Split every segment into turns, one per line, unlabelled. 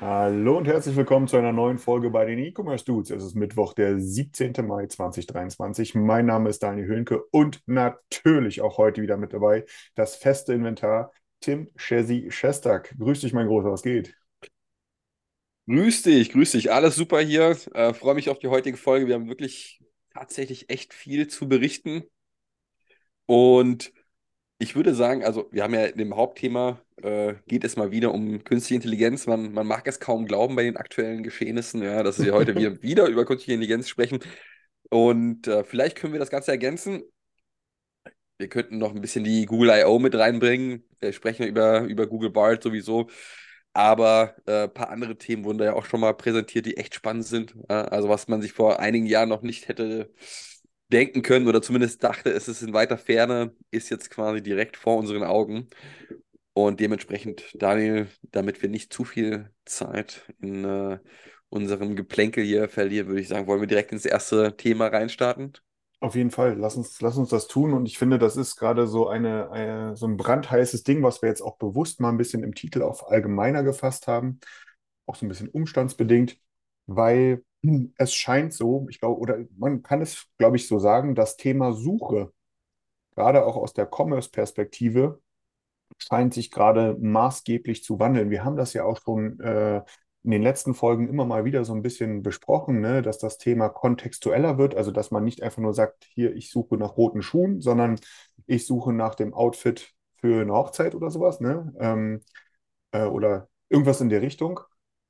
Hallo und herzlich willkommen zu einer neuen Folge bei den E-Commerce Dudes. Es ist Mittwoch, der 17. Mai 2023. Mein Name ist Daniel Höhnke und natürlich auch heute wieder mit dabei das feste Inventar Tim Chesi Shestak. Grüß dich, mein Großer, was geht?
Grüß dich, grüß dich. Alles super hier. Äh, freue mich auf die heutige Folge. Wir haben wirklich tatsächlich echt viel zu berichten. Und ich würde sagen, also wir haben ja in dem Hauptthema, äh, geht es mal wieder um künstliche Intelligenz. Man, man mag es kaum glauben bei den aktuellen Geschehnissen, ja, dass wir heute wieder, wieder über künstliche Intelligenz sprechen. Und äh, vielleicht können wir das Ganze ergänzen. Wir könnten noch ein bisschen die Google I.O. mit reinbringen. Wir sprechen über, über Google Bard sowieso. Aber äh, ein paar andere Themen wurden da ja auch schon mal präsentiert, die echt spannend sind. Ja, also was man sich vor einigen Jahren noch nicht hätte denken können oder zumindest dachte, es ist in weiter Ferne, ist jetzt quasi direkt vor unseren Augen. Und dementsprechend, Daniel, damit wir nicht zu viel Zeit in äh, unserem Geplänkel hier verlieren, würde ich sagen, wollen wir direkt ins erste Thema reinstarten.
Auf jeden Fall, lass uns, lass uns das tun. Und ich finde, das ist gerade so eine, eine, so ein brandheißes Ding, was wir jetzt auch bewusst mal ein bisschen im Titel auf allgemeiner gefasst haben. Auch so ein bisschen umstandsbedingt, weil es scheint so, ich glaube, oder man kann es, glaube ich, so sagen, das Thema Suche, gerade auch aus der Commerce-Perspektive, scheint sich gerade maßgeblich zu wandeln. Wir haben das ja auch schon äh, in den letzten Folgen immer mal wieder so ein bisschen besprochen, ne, dass das Thema kontextueller wird, also dass man nicht einfach nur sagt, hier, ich suche nach roten Schuhen, sondern ich suche nach dem Outfit für eine Hochzeit oder sowas, ne, ähm, äh, oder irgendwas in der Richtung.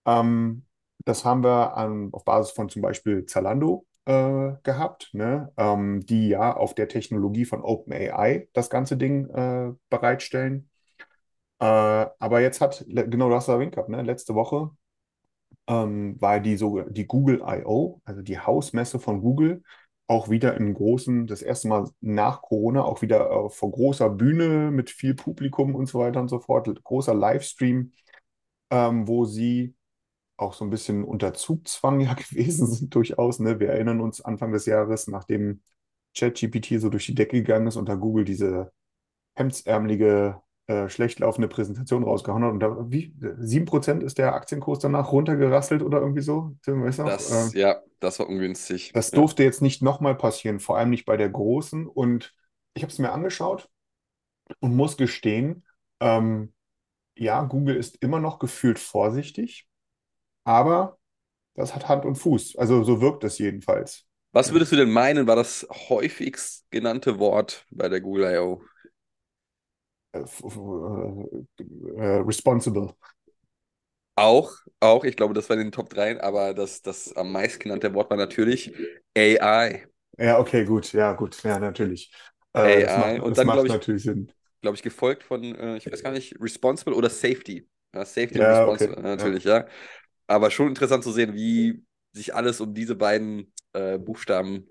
Ähm, das haben wir an, auf Basis von zum Beispiel Zalando äh, gehabt, ne, ähm, die ja auf der Technologie von OpenAI das ganze Ding äh, bereitstellen. Äh, aber jetzt hat, genau das erwähnt gehabt, ne, letzte Woche ähm, war die, so, die Google I.O., also die Hausmesse von Google, auch wieder im großen, das erste Mal nach Corona, auch wieder äh, vor großer Bühne mit viel Publikum und so weiter und so fort, großer Livestream, ähm, wo sie auch so ein bisschen unter Zugzwang ja gewesen sind durchaus. Ne? Wir erinnern uns Anfang des Jahres, nachdem ChatGPT so durch die Decke gegangen ist und da Google diese hemdsärmelige, äh, schlecht laufende Präsentation rausgehauen hat. Und da, wie, 7% ist der Aktienkurs danach runtergerasselt oder irgendwie so? Tim, weißt du?
Das,
Äh,
ja, das war ungünstig.
das
Ja.
durfte jetzt nicht nochmal passieren, vor allem nicht bei der großen. Und ich habe es mir angeschaut und muss gestehen, ähm, ja, Google ist immer noch gefühlt vorsichtig, aber das hat Hand und Fuß. Also so wirkt es jedenfalls.
Was würdest du denn meinen, war das häufigst genannte Wort bei der Google I.O.?
Äh, äh, äh, responsible.
Auch, auch, ich glaube, das war in den Top 3, aber das, das am meistgenannte Wort war natürlich AI.
Ja, okay, gut, ja, gut, ja, natürlich. Äh, das
AI
macht,
und
das
dann,
macht
glaube ich,
natürlich Sinn.
glaube ich, gefolgt von, äh, ich weiß gar nicht, Responsible oder Safety. Ja, Safety und
Ja, okay,
Responsible, natürlich, ja. Aber schon interessant zu sehen, wie sich alles um diese beiden äh, Buchstaben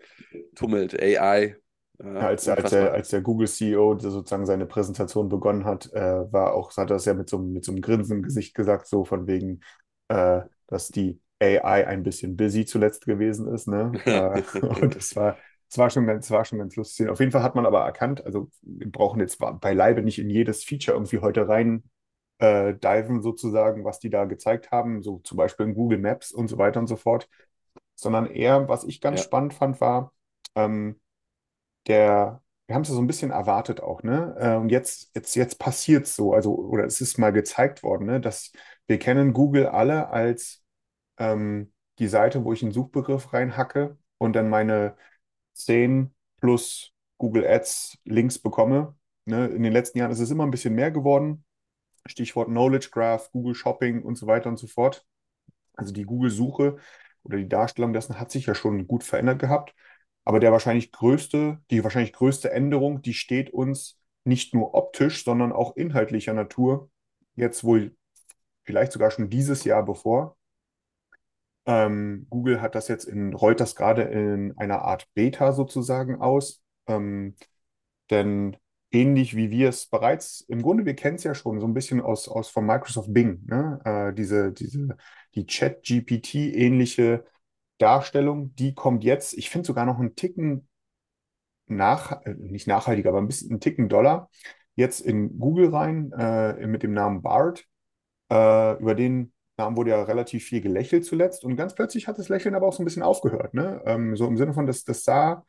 tummelt. AI.
Ja, als, als, der, als der Google-CEO sozusagen seine Präsentation begonnen hat, äh, war auch, hat er das ja mit so, einem- mit so einem Grinsen im Gesicht gesagt, so von wegen, äh, dass die AI ein bisschen busy zuletzt gewesen ist, ne? Äh, und das war, das war schon ganz, das war schon ganz lustig. Auf jeden Fall hat man aber erkannt, also wir brauchen jetzt beileibe nicht in jedes Feature irgendwie heute rein äh, diven sozusagen, was die da gezeigt haben, so zum Beispiel in Google Maps und so weiter und so fort, sondern eher, was ich ganz
Ja.
spannend fand, war, ähm, der, wir haben es ja so ein bisschen erwartet auch, ne? Äh, Und jetzt, jetzt, jetzt passiert es so, also, oder es ist mal gezeigt worden, ne, dass wir kennen Google alle als ähm, die Seite, wo ich einen Suchbegriff reinhacke und dann meine 10 plus Google Ads Links bekomme. Ne? In den letzten Jahren ist es immer ein bisschen mehr geworden. Stichwort Knowledge Graph, Google Shopping und so weiter und so fort. Also die Google-Suche oder die Darstellung dessen hat sich ja schon gut verändert gehabt. Aber der wahrscheinlich größte, die wahrscheinlich größte Änderung, die steht uns nicht nur optisch, sondern auch inhaltlicher Natur jetzt wohl vielleicht sogar schon dieses Jahr bevor. Ähm, Google hat das jetzt in, rollt das gerade in einer Art Beta sozusagen aus. Ähm, denn ähnlich wie wir es bereits, im Grunde, wir kennen es ja schon so ein bisschen aus, aus von Microsoft Bing, ne? Äh, diese, diese, die Chat-GPT-ähnliche Darstellung, die kommt jetzt, ich finde sogar noch einen Ticken nach, äh, nicht nachhaltiger, aber ein bisschen einen Ticken Dollar, jetzt in Google rein, äh, mit dem Namen Bard. Äh, über den Namen wurde ja relativ viel gelächelt zuletzt und ganz plötzlich hat das Lächeln aber auch so ein bisschen aufgehört, ne? Ähm, so im Sinne von, das, das sah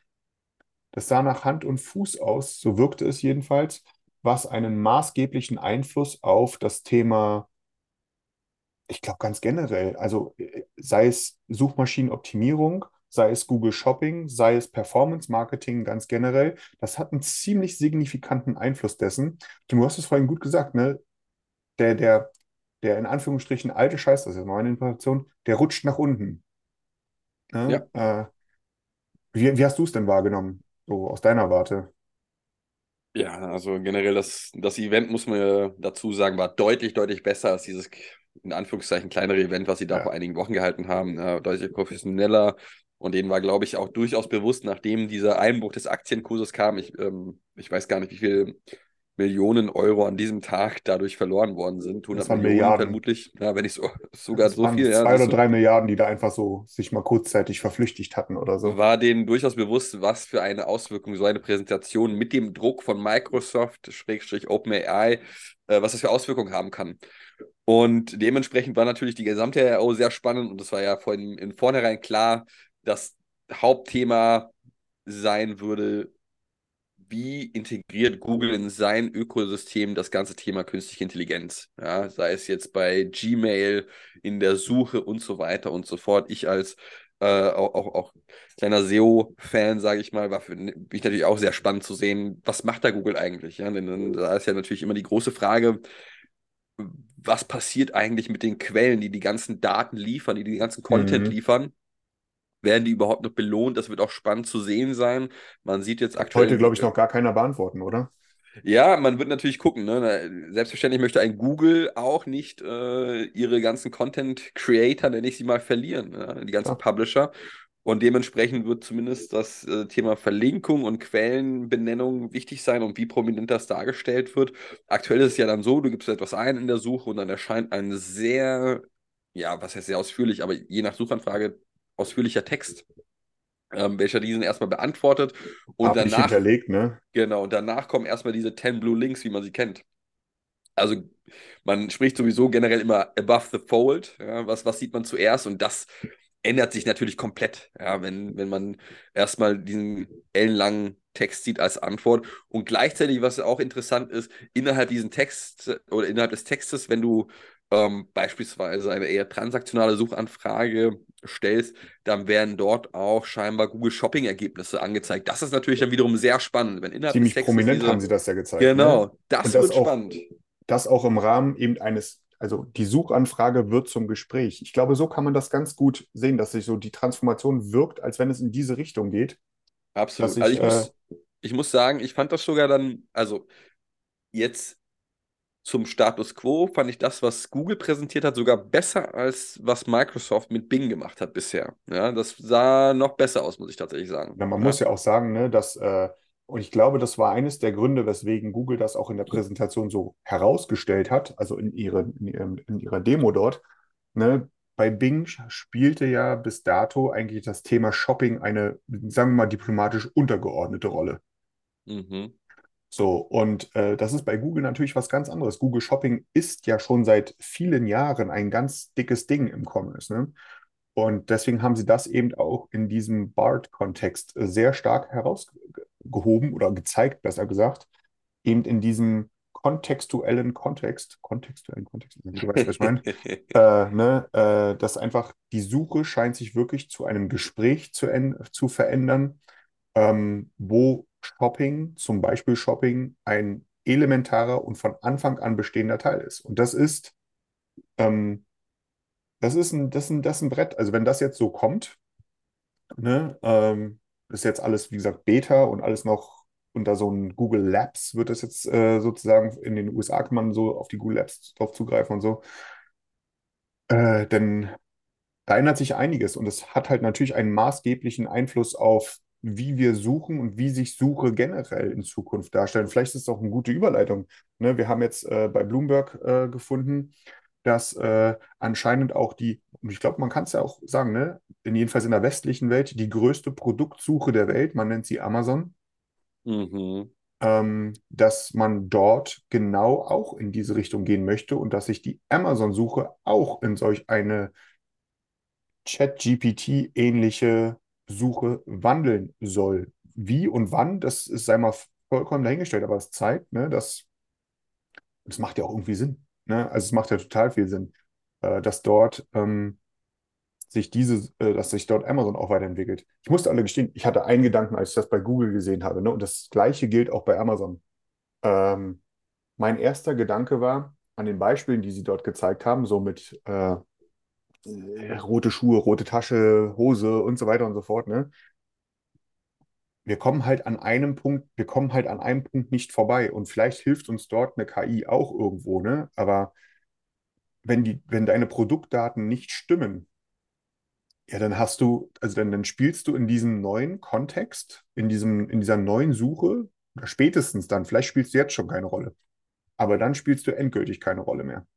das sah nach Hand und Fuß aus, so wirkte es jedenfalls, was einen maßgeblichen Einfluss auf das Thema, ich glaube ganz generell, also äh, sei es Suchmaschinenoptimierung, sei es Google Shopping, sei es Performance Marketing ganz generell, das hat einen ziemlich signifikanten Einfluss dessen. Du hast es vorhin gut gesagt, ne? Der, der, der in Anführungsstrichen alte Scheiß, das ist meine Interpretation, der rutscht nach unten. Ne?
Ja.
Äh, wie, wie hast du es denn wahrgenommen? So aus deiner Warte.
Ja, also generell das, das Event, muss man dazu sagen, war deutlich, deutlich besser als dieses in Anführungszeichen kleinere Event, was sie da
Ja.
vor einigen Wochen gehalten haben. Äh, deutlich professioneller. Und denen war, glaube ich, auch durchaus bewusst, nachdem dieser Einbruch des Aktienkurses kam, ich, ähm, ich weiß gar nicht, wie viel Millionen Euro an diesem Tag dadurch verloren worden sind. 100
waren
Millionen
Milliarden.
vermutlich. Ja, wenn nicht so, sogar
Es
so
waren
viel. Ja,
zwei
das
oder
ist so-
drei Milliarden, die da einfach so sich mal kurzzeitig verflüchtigt hatten oder so.
war denen durchaus bewusst, was für eine Auswirkung so eine Präsentation mit dem Druck von Microsoft, Schrägstrich OpenAI, äh, was das für Auswirkungen haben kann. Und dementsprechend war natürlich die gesamte RO sehr spannend und es war ja von in vornherein klar, dass Hauptthema sein würde, wie integriert Google in sein Ökosystem das ganze Thema künstliche Intelligenz? Ja, sei es jetzt bei Gmail, in der Suche und so weiter und so fort. Ich als äh, auch, auch, auch kleiner SEO-Fan, sage ich mal, war für mich natürlich auch sehr spannend zu sehen, was macht da Google eigentlich? Ja, denn da ist ja natürlich immer die große Frage, was passiert eigentlich mit den Quellen, die die ganzen Daten liefern, die die ganzen Content
Mhm.
liefern? Werden die überhaupt noch belohnt? Das wird auch spannend zu sehen sein. Man sieht jetzt aktuell.
Heute, glaube ich, noch gar keiner beantworten, oder?
Ja, man wird natürlich gucken. Ne? Selbstverständlich möchte ein Google auch nicht äh, ihre ganzen Content-Creator, nenne ich sie mal, verlieren. Ja? Die ganzen
Ja.
Publisher. Und dementsprechend wird zumindest das äh, Thema Verlinkung und Quellenbenennung wichtig sein und wie prominent das dargestellt wird. Aktuell ist es ja dann so, du gibst etwas ein in der Suche und dann erscheint ein sehr, ja, was heißt sehr ausführlich, aber je nach Suchanfrage ausführlicher Text, ähm, welcher diesen erstmal beantwortet. Und
Farblich
danach
hinterlegt, ne?
Genau, und danach kommen erstmal diese 10 Blue Links, wie man sie kennt. Also man spricht sowieso generell immer above the fold. Ja, was, was sieht man zuerst? Und das ändert sich natürlich komplett, ja, wenn, wenn man erstmal diesen ellenlangen Text sieht als Antwort. Und gleichzeitig, was auch interessant ist, innerhalb diesen Text oder innerhalb des Textes, wenn du ähm, beispielsweise eine eher transaktionale Suchanfrage stellst, dann werden dort auch scheinbar Google Shopping Ergebnisse angezeigt. Das ist natürlich dann wiederum sehr spannend, wenn innerhalb
Ziemlich
des Textes
prominent
diese,
haben sie das ja gezeigt.
Genau,
Ne?
das,
Und das
wird
auch-
spannend.
Das auch im Rahmen eben eines, also die Suchanfrage wird zum Gespräch. Ich glaube, so kann man das ganz gut sehen, dass sich so die Transformation wirkt, als wenn es in diese Richtung geht.
Absolut.
ich,
also ich muss,
äh,
ich muss sagen, ich fand das sogar dann, also jetzt zum Status quo fand ich das, was Google präsentiert hat, sogar besser als was Microsoft mit Bing gemacht hat bisher. Ja, das sah noch besser aus, muss ich tatsächlich sagen.
Na, man
ja.
muss ja auch sagen, ne, dass, äh, und ich glaube, das war eines der Gründe, weswegen Google das auch in der Präsentation so herausgestellt hat, also in, ihre, in, ihrem, in ihrer Demo dort. Ne, bei Bing spielte ja bis dato eigentlich das Thema Shopping eine, sagen wir mal, diplomatisch untergeordnete Rolle.
Mhm.
So, und äh, das ist bei Google natürlich was ganz anderes. Google Shopping ist ja schon seit vielen Jahren ein ganz dickes Ding im Commerce, ne? Und deswegen haben sie das eben auch in diesem BART-Kontext äh, sehr stark herausgehoben oder gezeigt, besser gesagt, eben in diesem kontextuellen Kontext, kontextuellen Kontext, du weißt, was ich meine, äh, ne, äh, dass einfach die Suche scheint sich wirklich zu einem Gespräch zu, zu verändern, ähm, wo Shopping, zum Beispiel Shopping, ein elementarer und von Anfang an bestehender Teil ist. Und das ist, ähm, das ist ein, das ist ein, das ist ein Brett. Also wenn das jetzt so kommt, ne, ähm, ist jetzt alles, wie gesagt, Beta und alles noch unter so ein Google Labs wird das jetzt äh, sozusagen, in den USA kann man so auf die Google Labs drauf zugreifen und so. Äh, denn da ändert sich einiges und es hat halt natürlich einen maßgeblichen Einfluss auf, wie wir suchen und wie sich Suche generell in Zukunft darstellen. Vielleicht ist es auch eine gute Überleitung. Ne? Wir haben jetzt äh, bei Bloomberg äh, gefunden, dass äh, anscheinend auch die, und ich glaube, man kann es ja auch sagen, ne? in, jedenfalls in der westlichen Welt, die größte Produktsuche der Welt, man nennt sie Amazon,
Mhm.
ähm, dass man dort genau auch in diese Richtung gehen möchte und dass sich die Amazon-Suche auch in solch eine Chat-GPT-ähnliche Suche wandeln soll. Wie und wann, das ist, sei mal vollkommen dahingestellt, aber es zeigt, ne, dass das macht ja auch irgendwie Sinn. Ne? Also es macht ja total viel Sinn, äh, dass dort ähm, sich diese, äh, dass sich dort Amazon auch weiterentwickelt. Ich musste alle gestehen, ich hatte einen Gedanken, als ich das bei Google gesehen habe, ne? Und das Gleiche gilt auch bei Amazon. Ähm, mein erster Gedanke war, an den Beispielen, die sie dort gezeigt haben, so mit äh, äh, rote Schuhe, rote Tasche, Hose und so weiter und so fort, ne? Wir kommen halt an einem Punkt, wir kommen halt an einem Punkt nicht vorbei. Und vielleicht hilft uns dort eine KI auch irgendwo, ne? Aber wenn die, wenn deine Produktdaten nicht stimmen, ja, dann hast du, also dann, dann spielst du in diesem neuen Kontext, in diesem, in dieser neuen Suche, oder spätestens dann, vielleicht spielst du jetzt schon keine Rolle, aber dann spielst du endgültig keine Rolle mehr.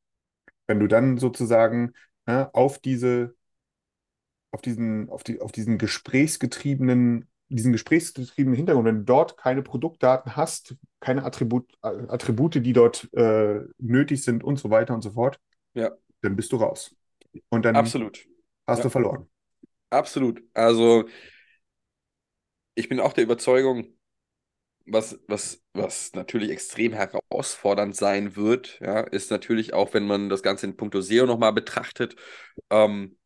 Wenn du dann sozusagen ja, auf diese, auf diesen, auf die, auf diesen gesprächsgetriebenen, diesen gesprächsgetriebenen Hintergrund, wenn du dort keine Produktdaten hast, keine Attribut, Attribute, die dort äh, nötig sind und so weiter und so fort,
Ja,
dann bist du raus. Und dann
absolut.
hast
Ja.
du verloren.
Absolut. Also, ich bin auch der Überzeugung, was, was, was natürlich extrem herausfordernd sein wird, ja, ist natürlich auch, wenn man das Ganze in puncto SEO nochmal betrachtet, ähm,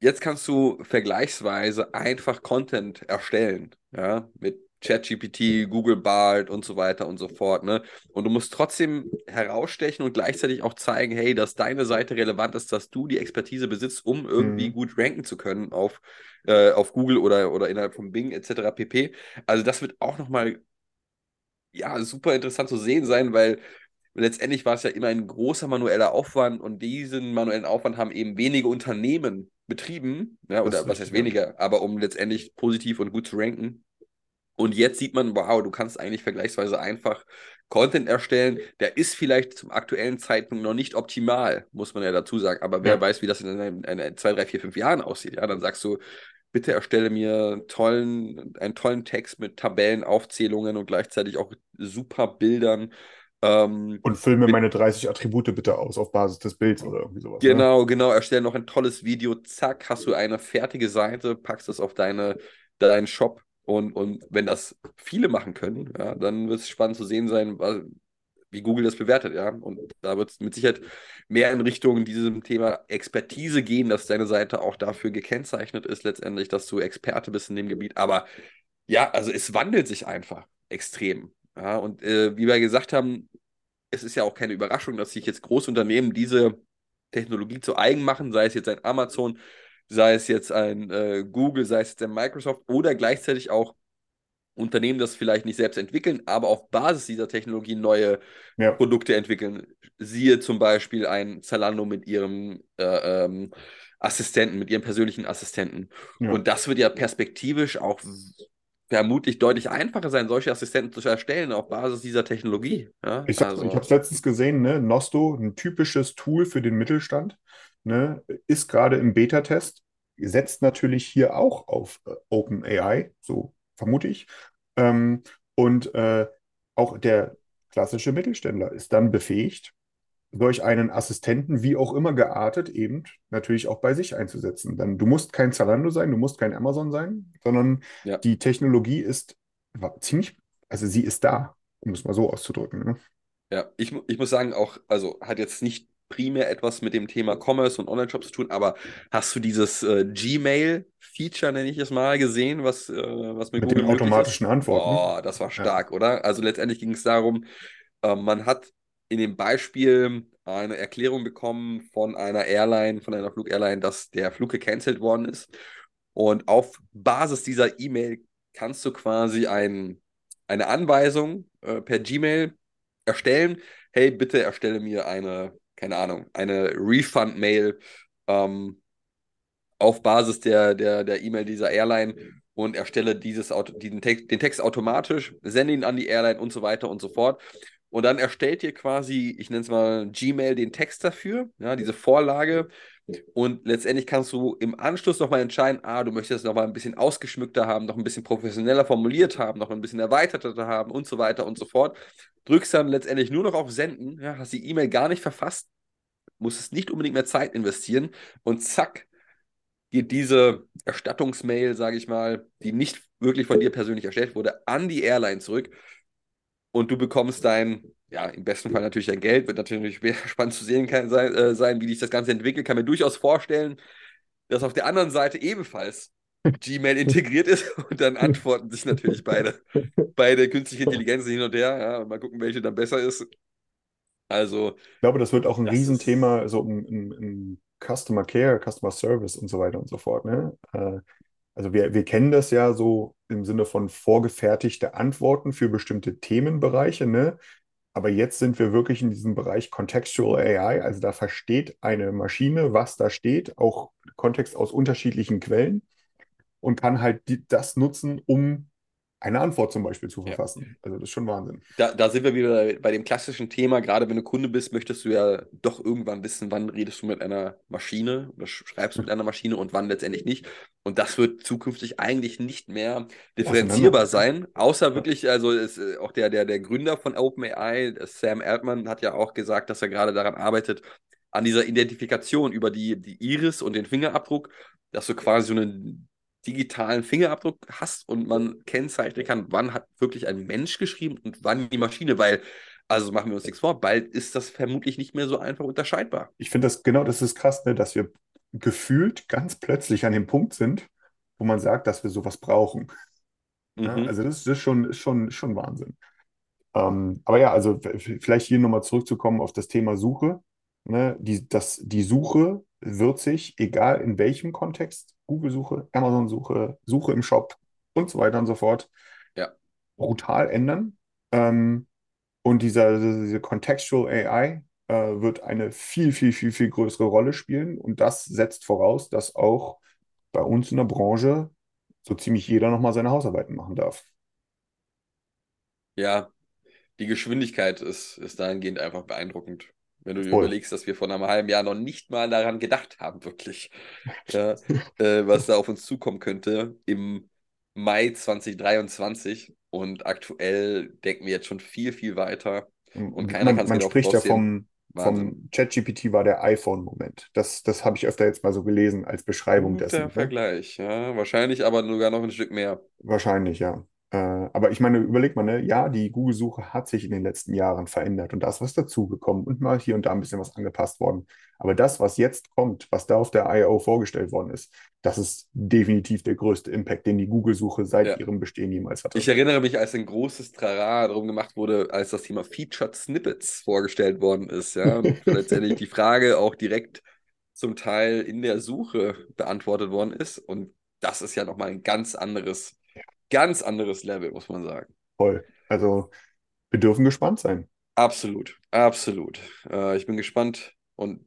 jetzt kannst du vergleichsweise einfach Content erstellen, ja, mit ChatGPT, Google Bard und so weiter und so fort, ne? Und du musst trotzdem herausstechen und gleichzeitig auch zeigen, hey, dass deine Seite relevant ist, dass du die Expertise besitzt, um irgendwie
Mhm.
gut ranken zu können auf, äh, auf Google oder, oder innerhalb von Bing etc. pp. Also das wird auch nochmal, ja, super interessant zu sehen sein, weil letztendlich war es ja immer ein großer manueller Aufwand und diesen manuellen Aufwand haben eben wenige Unternehmen betrieben, ja, oder was heißt weniger, aber um letztendlich positiv und gut zu ranken. Und jetzt sieht man, wow, du kannst eigentlich vergleichsweise einfach Content erstellen. Der ist vielleicht zum aktuellen Zeitpunkt noch nicht optimal, muss man ja dazu sagen. Aber wer
Ja.
weiß, wie das in, in, in zwei, drei, vier, fünf Jahren aussieht. Ja, dann sagst du, bitte erstelle mir tollen, einen tollen Text mit Tabellen, Aufzählungen und gleichzeitig auch super Bildern. Ähm,
Und
Mit-
meine 30 Attribute bitte aus auf Basis des Bilds oder irgendwie sowas. Ne?
Genau, genau. Erstelle noch ein tolles Video. Zack, hast du eine fertige Seite, packst es auf deine, deinen Shop. Und, und wenn das viele machen können, ja, dann wird es spannend zu sehen sein, wie Google das bewertet. Ja. Und da wird es mit Sicherheit mehr in Richtung diesem Thema Expertise gehen, dass deine Seite auch dafür gekennzeichnet ist, letztendlich, dass du Experte bist in dem Gebiet. Aber ja, also es wandelt sich einfach extrem. Ja. Und äh, wie wir gesagt haben, es ist ja auch keine Überraschung, dass sich jetzt Großunternehmen diese Technologie zu eigen machen, sei es jetzt ein Amazon, sei es jetzt ein äh, Google, sei es jetzt ein Microsoft oder gleichzeitig auch Unternehmen, das vielleicht nicht selbst entwickeln, aber auf Basis dieser Technologie neue
Ja.
Produkte entwickeln. Siehe zum Beispiel ein Zalando mit ihrem äh, ähm, Assistenten, mit ihrem persönlichen Assistenten.
Ja.
Und das wird ja perspektivisch auch vermutlich deutlich einfacher sein, solche Assistenten zu erstellen auf Basis dieser Technologie. Ja?
Ich,
Also-
ich habe es letztens gesehen, ne? Nosto, ein typisches Tool für den Mittelstand, ne? ist gerade im Beta-Test, setzt natürlich hier auch auf äh, OpenAI, so vermute ich. Ähm, und äh, auch der klassische Mittelständler ist dann befähigt, solch einen Assistenten, wie auch immer geartet, eben natürlich auch bei sich einzusetzen. Dann, du musst kein Zalando sein, du musst kein Amazon sein, sondern
Ja.
die Technologie ist ziemlich, also sie ist da, um es mal so auszudrücken. Ne?
Ja, ich, ich muss sagen, auch, also hat jetzt nicht primär etwas mit dem Thema Commerce und Online-Shop zu tun, aber hast du dieses äh, Gmail-Feature, nenne ich es mal, gesehen, was, äh, was mit,
Mit
Google
den automatischen? Antworten.
Boah, das war stark, oder? Also letztendlich ging es darum, äh, man hat in dem Beispiel eine Erklärung bekommen von einer Airline, von einer Flugairline, dass der Flug gecancelt worden ist. Und auf Basis dieser E-Mail kannst du quasi ein, eine Anweisung äh, per Gmail erstellen. Hey, bitte erstelle mir eine, keine Ahnung, eine Refund-Mail ähm, auf Basis der der der E-Mail dieser Airline und erstelle dieses diesen Text, den Text automatisch, sende ihn an die Airline und so weiter und so fort. Und dann erstellt ihr quasi, ich nenne es mal Gmail, den Text dafür, ja, diese Vorlage. Und letztendlich kannst du im Anschluss nochmal entscheiden, ah, du möchtest es nochmal ein bisschen ausgeschmückter haben, noch ein bisschen professioneller formuliert haben, noch ein bisschen erweiterter haben und so weiter und so fort. Drückst dann letztendlich nur noch auf Senden, ja, hast die E-Mail gar nicht verfasst, musstest nicht unbedingt mehr Zeit investieren und zack, geht diese Erstattungsmail, sage ich mal, die nicht wirklich von dir persönlich erstellt wurde, an die Airline zurück und du bekommst dein, ja, im besten Fall natürlich dein Geld, wird natürlich spannend zu sehen kann, sein, äh, sein, wie sich das Ganze entwickelt. Kann mir durchaus vorstellen, dass auf der anderen Seite ebenfalls Gmail integriert ist und dann antworten sich natürlich beide, beide künstliche Intelligenzen hin und her. Ja, mal gucken, welche dann besser ist. Also.
Ich glaube, das wird auch ein Riesenthema so im, im, im, Customer Care, Customer Service und so weiter und so fort. Ne? Äh, also wir, wir kennen das ja so im Sinne von vorgefertigte Antworten für bestimmte Themenbereiche, ne? Aber jetzt sind wir wirklich in diesem Bereich Contextual AI, also da versteht eine Maschine, was da steht, auch Kontext aus unterschiedlichen Quellen und kann halt die, das nutzen, um eine Antwort zum Beispiel zu verfassen. Ja. Also das ist schon Wahnsinn.
Da, da, sind wir wieder bei dem klassischen Thema. Gerade wenn du Kunde bist, möchtest du ja doch irgendwann wissen, wann redest du mit einer Maschine oder schreibst du mit einer Maschine und wann letztendlich nicht. Und das wird zukünftig eigentlich nicht mehr differenzierbar sein, außer wirklich, also ist, äh, auch der, der, der Gründer von OpenAI, Sam Altman, hat ja auch gesagt, dass er gerade daran arbeitet, an dieser Identifikation über die, die Iris und den Fingerabdruck, dass du quasi so eine digitalen Fingerabdruck hast und man kennzeichnen kann, wann hat wirklich ein Mensch geschrieben und wann die Maschine, weil, also machen wir uns nichts vor, bald ist das vermutlich nicht mehr so einfach unterscheidbar.
Ich finde das genau, das ist krass, ne, dass wir gefühlt ganz plötzlich an dem Punkt sind, wo man sagt, dass wir sowas brauchen. Mhm. Ja, also das, das, ist schon, schon, schon Wahnsinn. Ähm, aber ja, also vielleicht hier nochmal zurückzukommen auf das Thema Suche. Ne, die, das, die Suche wird sich, egal in welchem Kontext, Google-Suche, Amazon-Suche, Suche im Shop und so weiter und so fort,
ja.
brutal ändern. Ähm, und dieser, diese Contextual AI äh, wird eine viel, viel, viel, viel größere Rolle spielen. Und das setzt voraus, dass auch bei uns in der Branche so ziemlich jeder nochmal seine Hausarbeiten machen darf.
Ja, die Geschwindigkeit ist, ist dahingehend einfach beeindruckend. Wenn du dir überlegst, dass wir vor einem halben Jahr noch nicht mal daran gedacht haben, wirklich, ja, äh, was da auf uns zukommen könnte im Mai 2023. Und aktuell denken wir jetzt schon viel, viel weiter. Und keiner kann es
Man spricht ja vom, vom ChatGPT war der iPhone-Moment. Das, das habe ich öfter jetzt mal so gelesen als Beschreibung
Guter
dessen. Der
Vergleich, ja. Wahrscheinlich aber sogar noch ein Stück mehr.
Wahrscheinlich, ja. Äh, aber ich meine, überleg mal, ne? ja, die Google-Suche hat sich in den letzten Jahren verändert und da ist was dazugekommen und mal hier und da ein bisschen was angepasst worden. Aber das, was jetzt kommt, was da auf der I.O. vorgestellt worden ist, das ist definitiv der größte Impact, den die Google-Suche seit ja. ihrem Bestehen jemals hatte.
Ich erinnere mich, als ein großes Trara darum gemacht wurde, als das Thema Featured Snippets vorgestellt worden ist. Ja, und letztendlich die Frage auch direkt zum Teil in der Suche beantwortet worden ist. Und das ist ja nochmal ein ganz anderes ganz anderes Level, muss man sagen.
Voll. Also wir dürfen gespannt sein.
Absolut, absolut. Äh, ich bin gespannt und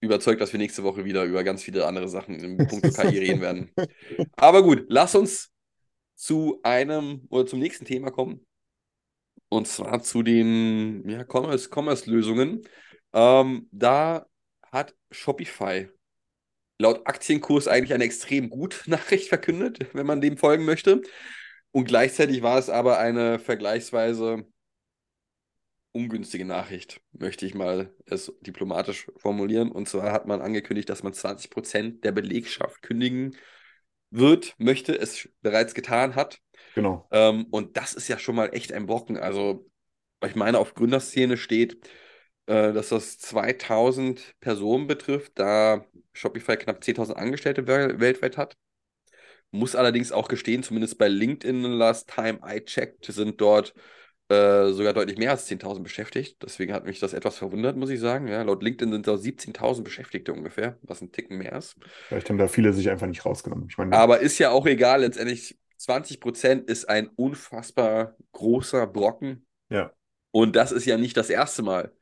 überzeugt, dass wir nächste Woche wieder über ganz viele andere Sachen im Punkt KI reden werden. Aber gut, lass uns zu einem oder zum nächsten Thema kommen. Und zwar zu den ja, Commerce-Lösungen. ähm, da hat Shopify laut Aktienkurs eigentlich eine extrem gute Nachricht verkündet, wenn man dem folgen möchte. Und gleichzeitig war es aber eine vergleichsweise ungünstige Nachricht, möchte ich mal es diplomatisch formulieren. Und zwar hat man angekündigt, dass man 20 Prozent der Belegschaft kündigen wird, möchte, es bereits getan hat.
Genau.
Ähm, und das ist ja schon mal echt ein Brocken. Also, ich meine, auf Gründerszene steht, äh, dass das 2000 Personen betrifft, da Shopify knapp 10.000 Angestellte weltweit hat. Muss allerdings auch gestehen, zumindest bei LinkedIn last time I checked, sind dort äh, sogar deutlich mehr als 10.000 beschäftigt. Deswegen hat mich das etwas verwundert, muss ich sagen. Ja, laut LinkedIn sind da 17.000 Beschäftigte ungefähr, was ein Ticken mehr ist.
Vielleicht haben da viele sich einfach nicht rausgenommen. Ich meine,
Aber ist ja auch egal, letztendlich 20 Prozent ist ein unfassbar großer Brocken.
Ja.
Und das ist ja nicht das erste Mal,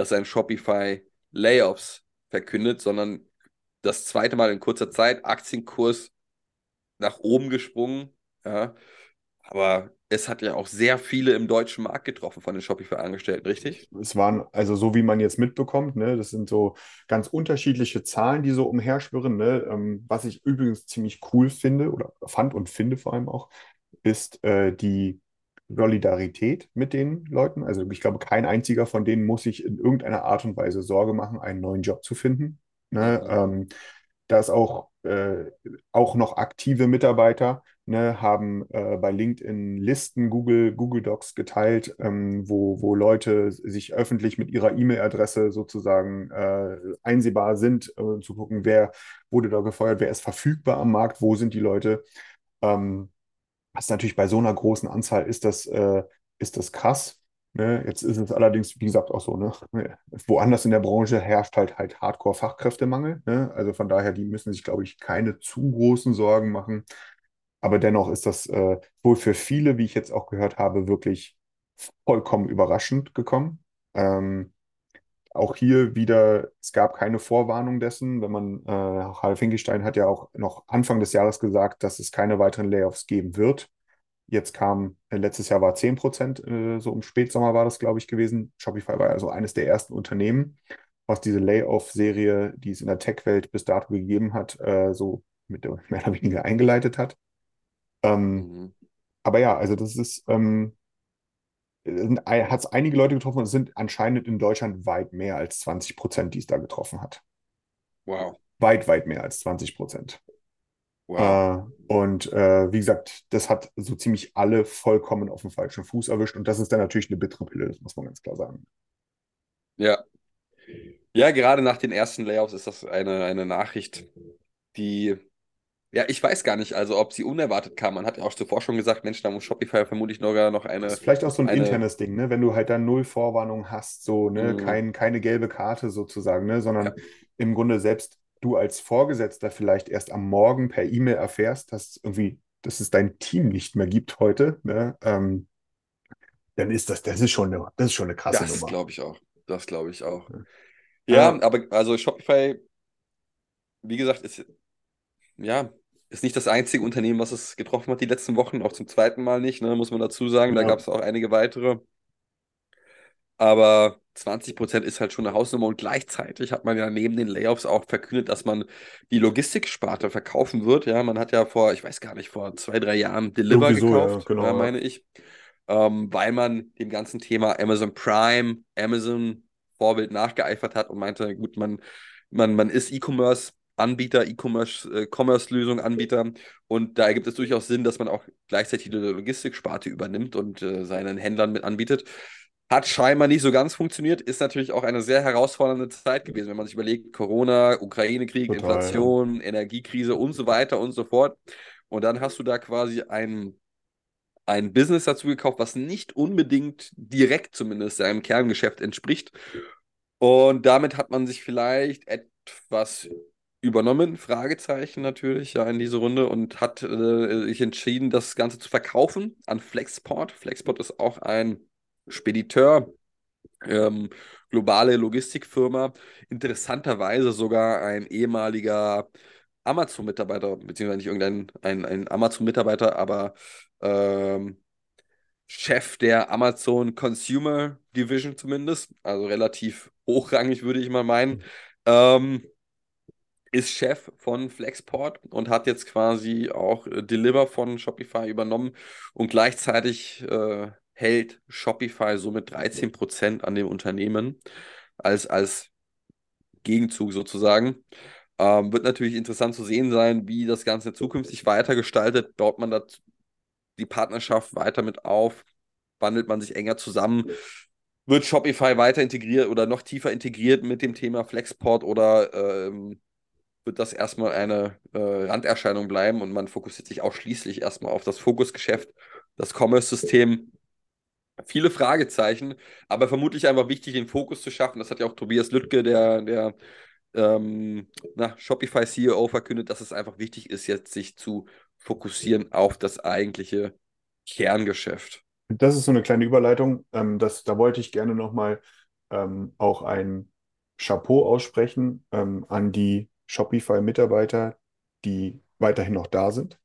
dass ein Shopify Layoffs verkündet, sondern das zweite Mal in kurzer Zeit, Aktienkurs nach oben gesprungen. Ja. Aber es hat ja auch sehr viele im deutschen Markt getroffen von den Shopify-Angestellten, richtig?
Es waren, also so wie man jetzt mitbekommt, ne, das sind so ganz unterschiedliche Zahlen, die so umherschwirren. Ne? Ähm, was ich übrigens ziemlich cool finde oder fand und finde vor allem auch, ist äh, die Solidarität mit den Leuten. Also ich glaube, kein einziger von denen muss sich in irgendeiner Art und Weise Sorge machen, einen neuen Job zu finden. Ne? Ähm, da ist auch, äh, auch noch aktive Mitarbeiter, ne, haben äh, bei LinkedIn Listen, Google, Google Docs geteilt, ähm, wo, wo Leute sich öffentlich mit ihrer E-Mail-Adresse sozusagen äh, einsehbar sind, äh, zu gucken, wer wurde da gefeuert, wer ist verfügbar am Markt, wo sind die Leute. Ähm, was natürlich bei so einer großen Anzahl ist das, äh, ist das krass. Ne? Jetzt ist es allerdings, wie gesagt, auch so, ne? woanders in der Branche herrscht halt halt Hardcore-Fachkräftemangel. Ne? Also von daher, die müssen sich, glaube ich, keine zu großen Sorgen machen. Aber dennoch ist das äh, wohl für viele, wie ich jetzt auch gehört habe, wirklich vollkommen überraschend gekommen. Ähm, auch hier wieder, es gab keine Vorwarnung dessen. Wenn man, äh, Ralf Hinkestein hat ja auch noch Anfang des Jahres gesagt, dass es keine weiteren Layoffs geben wird. Jetzt kam, äh, letztes Jahr war 10 Prozent, äh, so im Spätsommer war das, glaube ich, gewesen. Shopify war also eines der ersten Unternehmen, was diese Layoff-Serie, die es in der Tech-Welt bis dato gegeben hat, äh, so mit mehr oder weniger eingeleitet hat. Ähm, mhm. Aber ja, also das ist, ähm, hat es einige Leute getroffen und es sind anscheinend in Deutschland weit mehr als 20 Prozent, die es da getroffen hat.
Wow.
Weit, weit mehr als 20 Prozent.
Wow.
Äh, und äh, wie gesagt, das hat so ziemlich alle vollkommen auf dem falschen Fuß erwischt. Und das ist dann natürlich eine bittere Pille, das muss man ganz klar sagen.
Ja. Ja, gerade nach den ersten Layouts ist das eine, eine Nachricht, die ja, ich weiß gar nicht, also ob sie unerwartet kam. Man hat ja auch zuvor schon gesagt, Mensch, da muss Shopify vermutlich noch, noch eine.
Das ist vielleicht auch so ein
eine...
internes Ding, ne? Wenn du halt dann null Vorwarnung hast, so, ne, mhm. Kein, keine gelbe Karte sozusagen, ne? Sondern ja. im Grunde selbst du als Vorgesetzter vielleicht erst am Morgen per E-Mail erfährst, dass irgendwie, dass es dein Team nicht mehr gibt heute, ne? Ähm, dann ist das, das ist schon eine, das ist schon eine krasse
das
Nummer.
Das glaube ich auch. Das glaube ich auch. Ja, ja, aber also Shopify, wie gesagt, ist ja ist nicht das einzige Unternehmen, was es getroffen hat die letzten Wochen, auch zum zweiten Mal nicht, ne, muss man dazu sagen. Da gab es auch einige weitere. Aber 20 Prozent ist halt schon eine Hausnummer und gleichzeitig hat man ja neben den Layoffs auch verkündet, dass man die Logistiksparte verkaufen wird. Ja, man hat ja vor, ich weiß gar nicht, vor zwei, drei Jahren Deliver Sowieso, gekauft, ja, genau, ja, meine ich, ähm, weil man dem ganzen Thema Amazon Prime, Amazon Vorbild nachgeeifert hat und meinte, gut, man, man, man ist E-Commerce Anbieter, E-Commerce-Lösungen, äh, Anbieter. Und da ergibt es durchaus Sinn, dass man auch gleichzeitig die Logistiksparte übernimmt und äh, seinen Händlern mit anbietet. Hat scheinbar nicht so ganz funktioniert, ist natürlich auch eine sehr herausfordernde Zeit gewesen, wenn man sich überlegt, Corona, Ukraine-Krieg, Inflation, ja. Energiekrise und so weiter und so fort. Und dann hast du da quasi ein, ein Business dazu gekauft, was nicht unbedingt direkt zumindest seinem Kerngeschäft entspricht. Und damit hat man sich vielleicht etwas übernommen, Fragezeichen natürlich, ja, in diese Runde und hat äh, sich entschieden, das Ganze zu verkaufen an Flexport. Flexport ist auch ein Spediteur, ähm, globale Logistikfirma, interessanterweise sogar ein ehemaliger Amazon-Mitarbeiter, beziehungsweise nicht irgendein ein, ein Amazon-Mitarbeiter, aber ähm, Chef der Amazon Consumer Division zumindest, also relativ hochrangig, würde ich mal meinen. Ähm, ist Chef von Flexport und hat jetzt quasi auch äh, Deliver von Shopify übernommen und gleichzeitig äh, hält Shopify somit 13% an dem Unternehmen als, als Gegenzug sozusagen. Ähm, wird natürlich interessant zu sehen sein, wie das Ganze zukünftig weitergestaltet. Baut man da die Partnerschaft weiter mit auf? Wandelt man sich enger zusammen? Wird Shopify weiter integriert oder noch tiefer integriert mit dem Thema Flexport oder ähm, wird das erstmal eine äh, Randerscheinung bleiben und man fokussiert sich auch schließlich erstmal auf das Fokusgeschäft, das Commerce-System. Viele Fragezeichen, aber vermutlich einfach wichtig, den Fokus zu schaffen. Das hat ja auch Tobias Lüttke, der, der ähm, na, Shopify CEO verkündet, dass es einfach wichtig ist, jetzt sich zu fokussieren auf das eigentliche Kerngeschäft.
Das ist so eine kleine Überleitung. Ähm, das, da wollte ich gerne nochmal ähm, auch ein Chapeau aussprechen ähm, an die Shopify-Mitarbeiter, die weiterhin noch da sind.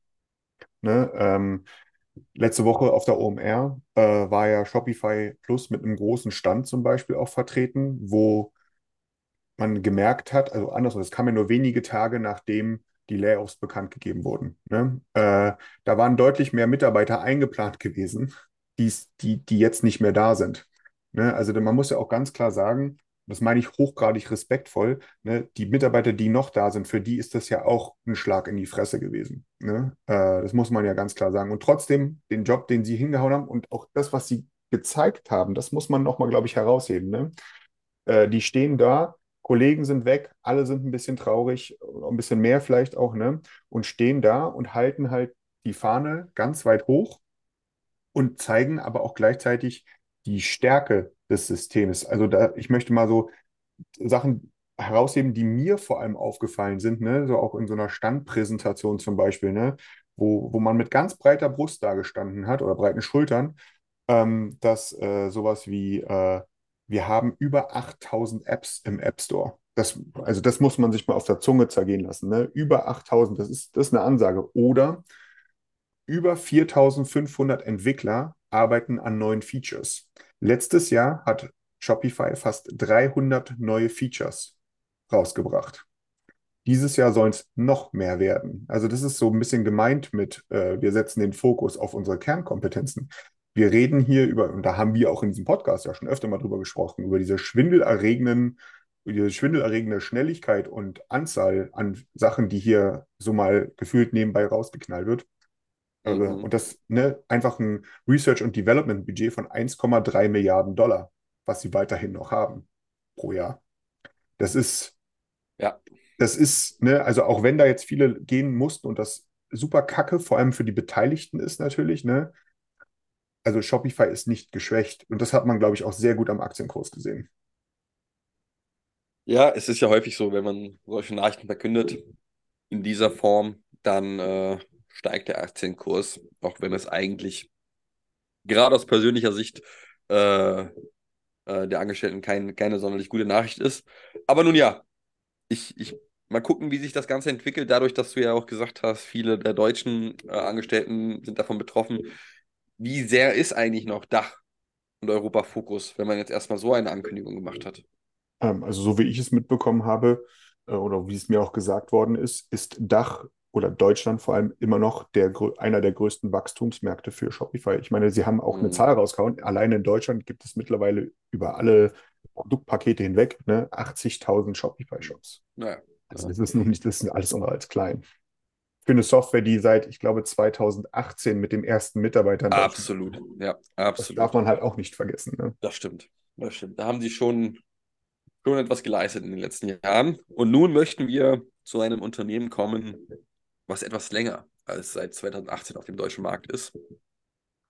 Ne? Ähm, letzte Woche auf der OMR äh, war ja Shopify Plus mit einem großen Stand zum Beispiel auch vertreten, wo man gemerkt hat, also andersrum, es kam ja nur wenige Tage nachdem die Layoffs bekannt gegeben wurden. Ne? Äh, da waren deutlich mehr Mitarbeiter eingeplant gewesen, die, die jetzt nicht mehr da sind. Ne? Also man muss ja auch ganz klar sagen, das meine ich hochgradig respektvoll, ne? die Mitarbeiter, die noch da sind, für die ist das ja auch ein Schlag in die Fresse gewesen. Ne? Äh, das muss man ja ganz klar sagen. Und trotzdem, den Job, den sie hingehauen haben und auch das, was sie gezeigt haben, das muss man nochmal, glaube ich, herausheben. Ne? Äh, die stehen da, Kollegen sind weg, alle sind ein bisschen traurig, ein bisschen mehr vielleicht auch, ne? Und stehen da und halten halt die Fahne ganz weit hoch und zeigen aber auch gleichzeitig die Stärke des Systems. Also da, ich möchte mal so Sachen herausheben, die mir vor allem aufgefallen sind, ne? So auch in so einer Standpräsentation zum Beispiel, ne? Wo, wo man mit ganz breiter Brust da gestanden hat oder breiten Schultern, ähm, dass äh, sowas wie äh, wir haben über 8000 Apps im App Store. Das, also das muss man sich mal auf der Zunge zergehen lassen. Ne? Über 8000, das ist, das ist eine Ansage. Oder über 4500 Entwickler arbeiten an neuen Features. Letztes Jahr hat Shopify fast 300 neue Features rausgebracht. Dieses Jahr sollen es noch mehr werden. Also das ist so ein bisschen gemeint mit, äh, wir setzen den Fokus auf unsere Kernkompetenzen. Wir reden hier über, und da haben wir auch in diesem Podcast ja schon öfter mal drüber gesprochen, über diese schwindelerregenden, diese schwindelerregende Schnelligkeit und Anzahl an Sachen, die hier so mal gefühlt nebenbei rausgeknallt wird. Mhm. Und das ne, einfach ein Research- und Development-Budget von 1,3 Milliarden Dollar, was sie weiterhin noch haben pro Jahr. Das ist,
ja.
das ist, ne, also auch wenn da jetzt viele gehen mussten und das super kacke, vor allem für die Beteiligten ist natürlich, ne, also Shopify ist nicht geschwächt. Und das hat man, glaube ich, auch sehr gut am Aktienkurs gesehen.
Ja, es ist ja häufig so, wenn man solche Nachrichten verkündet in dieser Form, dann äh, steigt der Aktienkurs, auch wenn es eigentlich gerade aus persönlicher Sicht äh, äh, der Angestellten kein, keine sonderlich gute Nachricht ist. Aber nun ja, ich, ich mal gucken, wie sich das Ganze entwickelt, dadurch, dass du ja auch gesagt hast, viele der deutschen äh, Angestellten sind davon betroffen. Wie sehr ist eigentlich noch Dach und Europa Fokus, wenn man jetzt erstmal so eine Ankündigung gemacht hat?
Ähm, also so wie ich es mitbekommen habe, oder wie es mir auch gesagt worden ist, ist Dach oder Deutschland vor allem immer noch der, einer der größten Wachstumsmärkte für Shopify. Ich meine, sie haben auch mhm. eine Zahl rausgehauen. Allein in Deutschland gibt es mittlerweile über alle Produktpakete hinweg ne, 80.000 Shopify-Shops.
Naja.
Also das ist nun nicht, das ist alles andere als klein. Für eine Software, die seit, ich glaube, 2018 mit dem ersten Mitarbeiter.
Absolut, ja, absolut.
Das darf man halt auch nicht vergessen. Ne?
Das stimmt, das stimmt. Da haben sie schon, schon etwas geleistet in den letzten Jahren. Und nun möchten wir zu einem Unternehmen kommen, was etwas länger als seit 2018 auf dem deutschen Markt ist.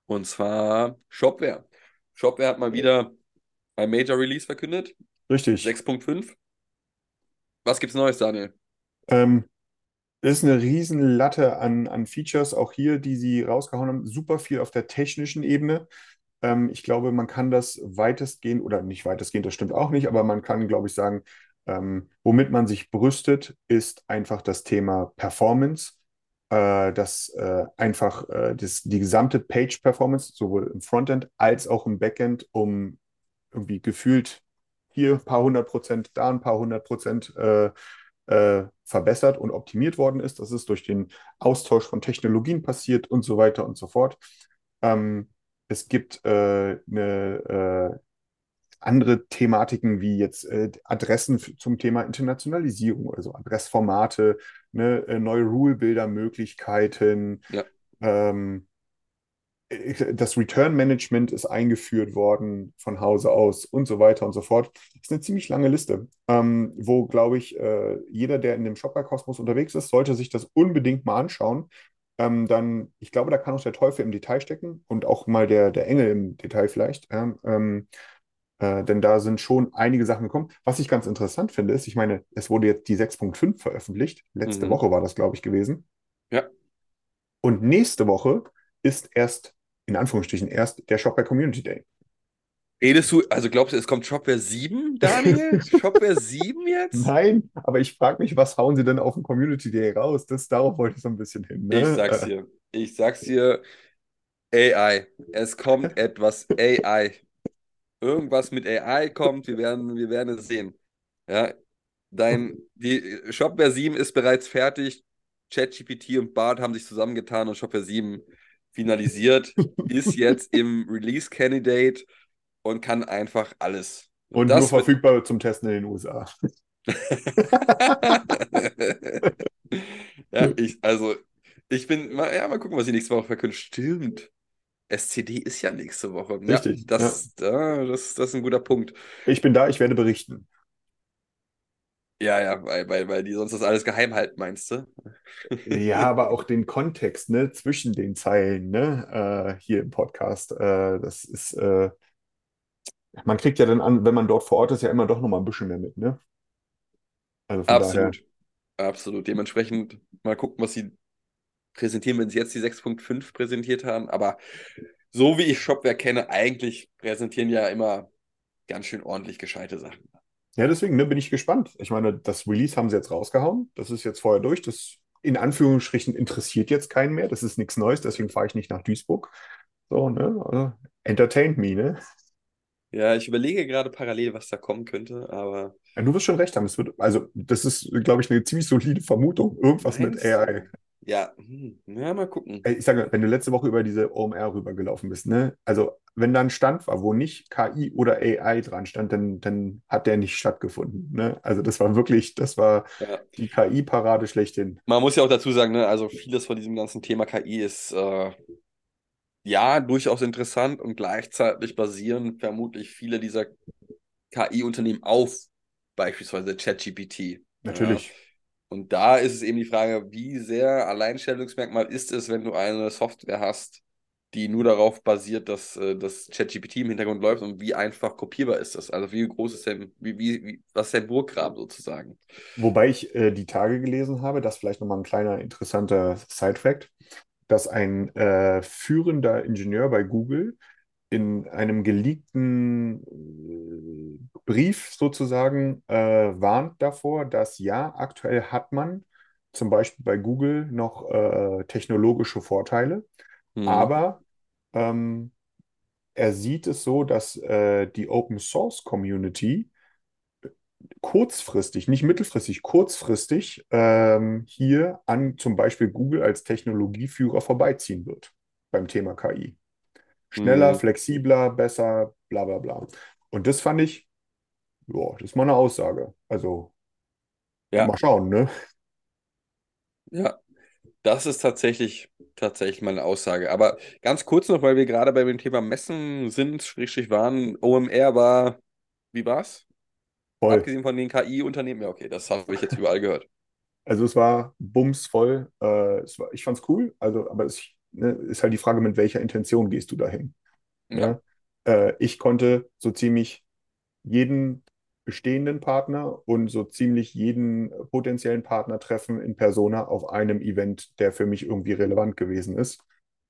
Und zwar Shopware. Shopware hat mal wieder ein Major Release verkündet.
Richtig.
6.5. Was gibt's Neues, Daniel?
Ähm, das ist eine riesen Latte an, an Features, auch hier, die sie rausgehauen haben. Super viel auf der technischen Ebene. Ähm, ich glaube, man kann das weitestgehend, oder nicht weitestgehend, das stimmt auch nicht, aber man kann, glaube ich, sagen, ähm, womit man sich brüstet, ist einfach das Thema Performance. Äh, das äh, einfach äh, das, die gesamte Page-Performance, sowohl im Frontend als auch im Backend, um irgendwie gefühlt hier ein paar hundert Prozent, da ein paar hundert Prozent äh, äh, verbessert und optimiert worden ist. Das ist durch den Austausch von Technologien passiert und so weiter und so fort. Ähm, es gibt äh, eine andere Thematiken wie jetzt äh, Adressen zum Thema Internationalisierung, also Adressformate, ne, äh, neue Rule-Builder-Möglichkeiten.
Ja.
Ähm, äh, das Return-Management ist eingeführt worden von Hause aus und so weiter und so fort. Das ist eine ziemlich lange Liste, ähm, wo, glaube ich, äh, jeder, der in dem Shopper-Kosmos unterwegs ist, sollte sich das unbedingt mal anschauen. Ähm, dann, ich glaube, da kann auch der Teufel im Detail stecken und auch mal der, der Engel im Detail vielleicht. Ähm, Äh, denn da sind schon einige Sachen gekommen. Was ich ganz interessant finde, ist, ich meine, es wurde jetzt die 6.5 veröffentlicht. Letzte
Mhm.
Woche war das, glaube ich, gewesen.
Ja.
Und nächste Woche ist erst, in Anführungsstrichen, erst der Shopware Community Day.
Redest du, also glaubst du, es kommt Shopware 7, Daniel? Shopware 7 jetzt?
Nein, aber ich frage mich, was hauen sie denn auf dem Community Day raus? Das, darauf wollte ich so ein bisschen hin. Ne?
Ich sag's dir. Ich sag's dir. AI. Es kommt etwas AI. Irgendwas mit AI kommt, wir werden, wir werden es sehen. Ja, dein, die Shopware 7 ist bereits fertig. ChatGPT und Bart haben sich zusammengetan und Shopware 7 finalisiert, ist jetzt im Release Candidate und kann einfach alles.
Und
das
nur verfügbar zum Testen in den USA.
ja, ich, also, ich bin, mal, ja, mal gucken, was sie nächste Woche verkündet. Stimmt. SCD ist ja nächste Woche. Ja,
Richtig,
das, ja, das, das ist ein guter Punkt.
Ich bin da, ich werde berichten.
Ja, ja, weil, weil, weil die sonst das alles geheim halten, meinst du?
Ja, aber auch den Kontext, ne, zwischen den Zeilen, ne, äh, hier im Podcast. Äh, das ist, äh, man kriegt ja dann an, wenn man dort vor Ort ist, ja immer doch nochmal ein bisschen mehr mit, ne? Also von daher,
Absolut. Absolut. Dementsprechend mal gucken, was sie präsentieren, wenn sie jetzt die 6.5 präsentiert haben. Aber so wie ich Shopware kenne, eigentlich präsentieren ja immer ganz schön ordentlich gescheite Sachen.
ja, deswegen, ne, bin ich gespannt. Ich meine, das Release haben sie jetzt rausgehauen. Das ist jetzt vorher durch. Das in Anführungsstrichen interessiert jetzt keinen mehr. Das ist nichts Neues, deswegen fahre ich nicht nach Duisburg. So, ne? Also, entertained me, ne?
Ja, ich überlege gerade parallel, was da kommen könnte, aber
Ja, du wirst schon recht haben. Es wird, also, das ist, glaube ich, eine ziemlich solide Vermutung. Irgendwas mit
Meinst du?
AI.
ja, hm, ja, mal gucken.
Ich sage, wenn du letzte Woche über diese OMR rübergelaufen bist, ne? Also, wenn da ein Stand war, wo nicht KI oder AI dran stand, dann, dann hat der nicht stattgefunden. Ne? Also, das war wirklich, das war
Ja.
die KI-Parade schlechthin.
Man muss ja auch dazu sagen, ne, also vieles von diesem ganzen Thema KI ist äh, ja durchaus interessant und gleichzeitig basieren vermutlich viele dieser KI-Unternehmen auf beispielsweise ChatGPT.
Natürlich.
Ja. Und da ist es eben die Frage, wie sehr Alleinstellungsmerkmal ist es, wenn du eine Software hast, die nur darauf basiert, dass äh, das ChatGPT im Hintergrund läuft und wie einfach kopierbar ist das? Also wie groß ist denn, wie, wie, wie, was ist dein Burggraben sozusagen?
Wobei ich äh, die Tage gelesen habe, das vielleicht nochmal ein kleiner interessanter Side-Fact, dass ein äh, führender Ingenieur bei Google in einem geleakten äh, Brief sozusagen äh, warnt davor, dass ja, aktuell hat man zum Beispiel bei Google noch äh, technologische Vorteile,
Hm.
aber ähm, er sieht es so, dass äh, die Open Source Community kurzfristig, nicht mittelfristig, kurzfristig ähm, hier an zum Beispiel Google als Technologieführer vorbeiziehen wird beim Thema KI. Schneller,
Mhm.
flexibler, besser, bla bla bla. Und das fand ich, ja, das ist mal eine Aussage. Also
Ja.
mal schauen, ne?
Ja, das ist tatsächlich, tatsächlich mal eine Aussage. Aber ganz kurz noch, weil wir gerade bei dem Thema Messen sind, Schrägstrich waren, OMR war, wie war's?
Voll.
Abgesehen von den KI-Unternehmen, ja, okay, das habe ich jetzt überall gehört.
Also es war bumsvoll. Äh, es war, ich fand's cool. Also, aber es ne, ist halt die Frage, mit welcher Intention gehst du dahin?
Ja.
Ne? Äh, ich konnte so ziemlich jeden bestehenden Partner und so ziemlich jeden potenziellen Partner treffen in Persona auf einem Event, der für mich irgendwie relevant gewesen ist.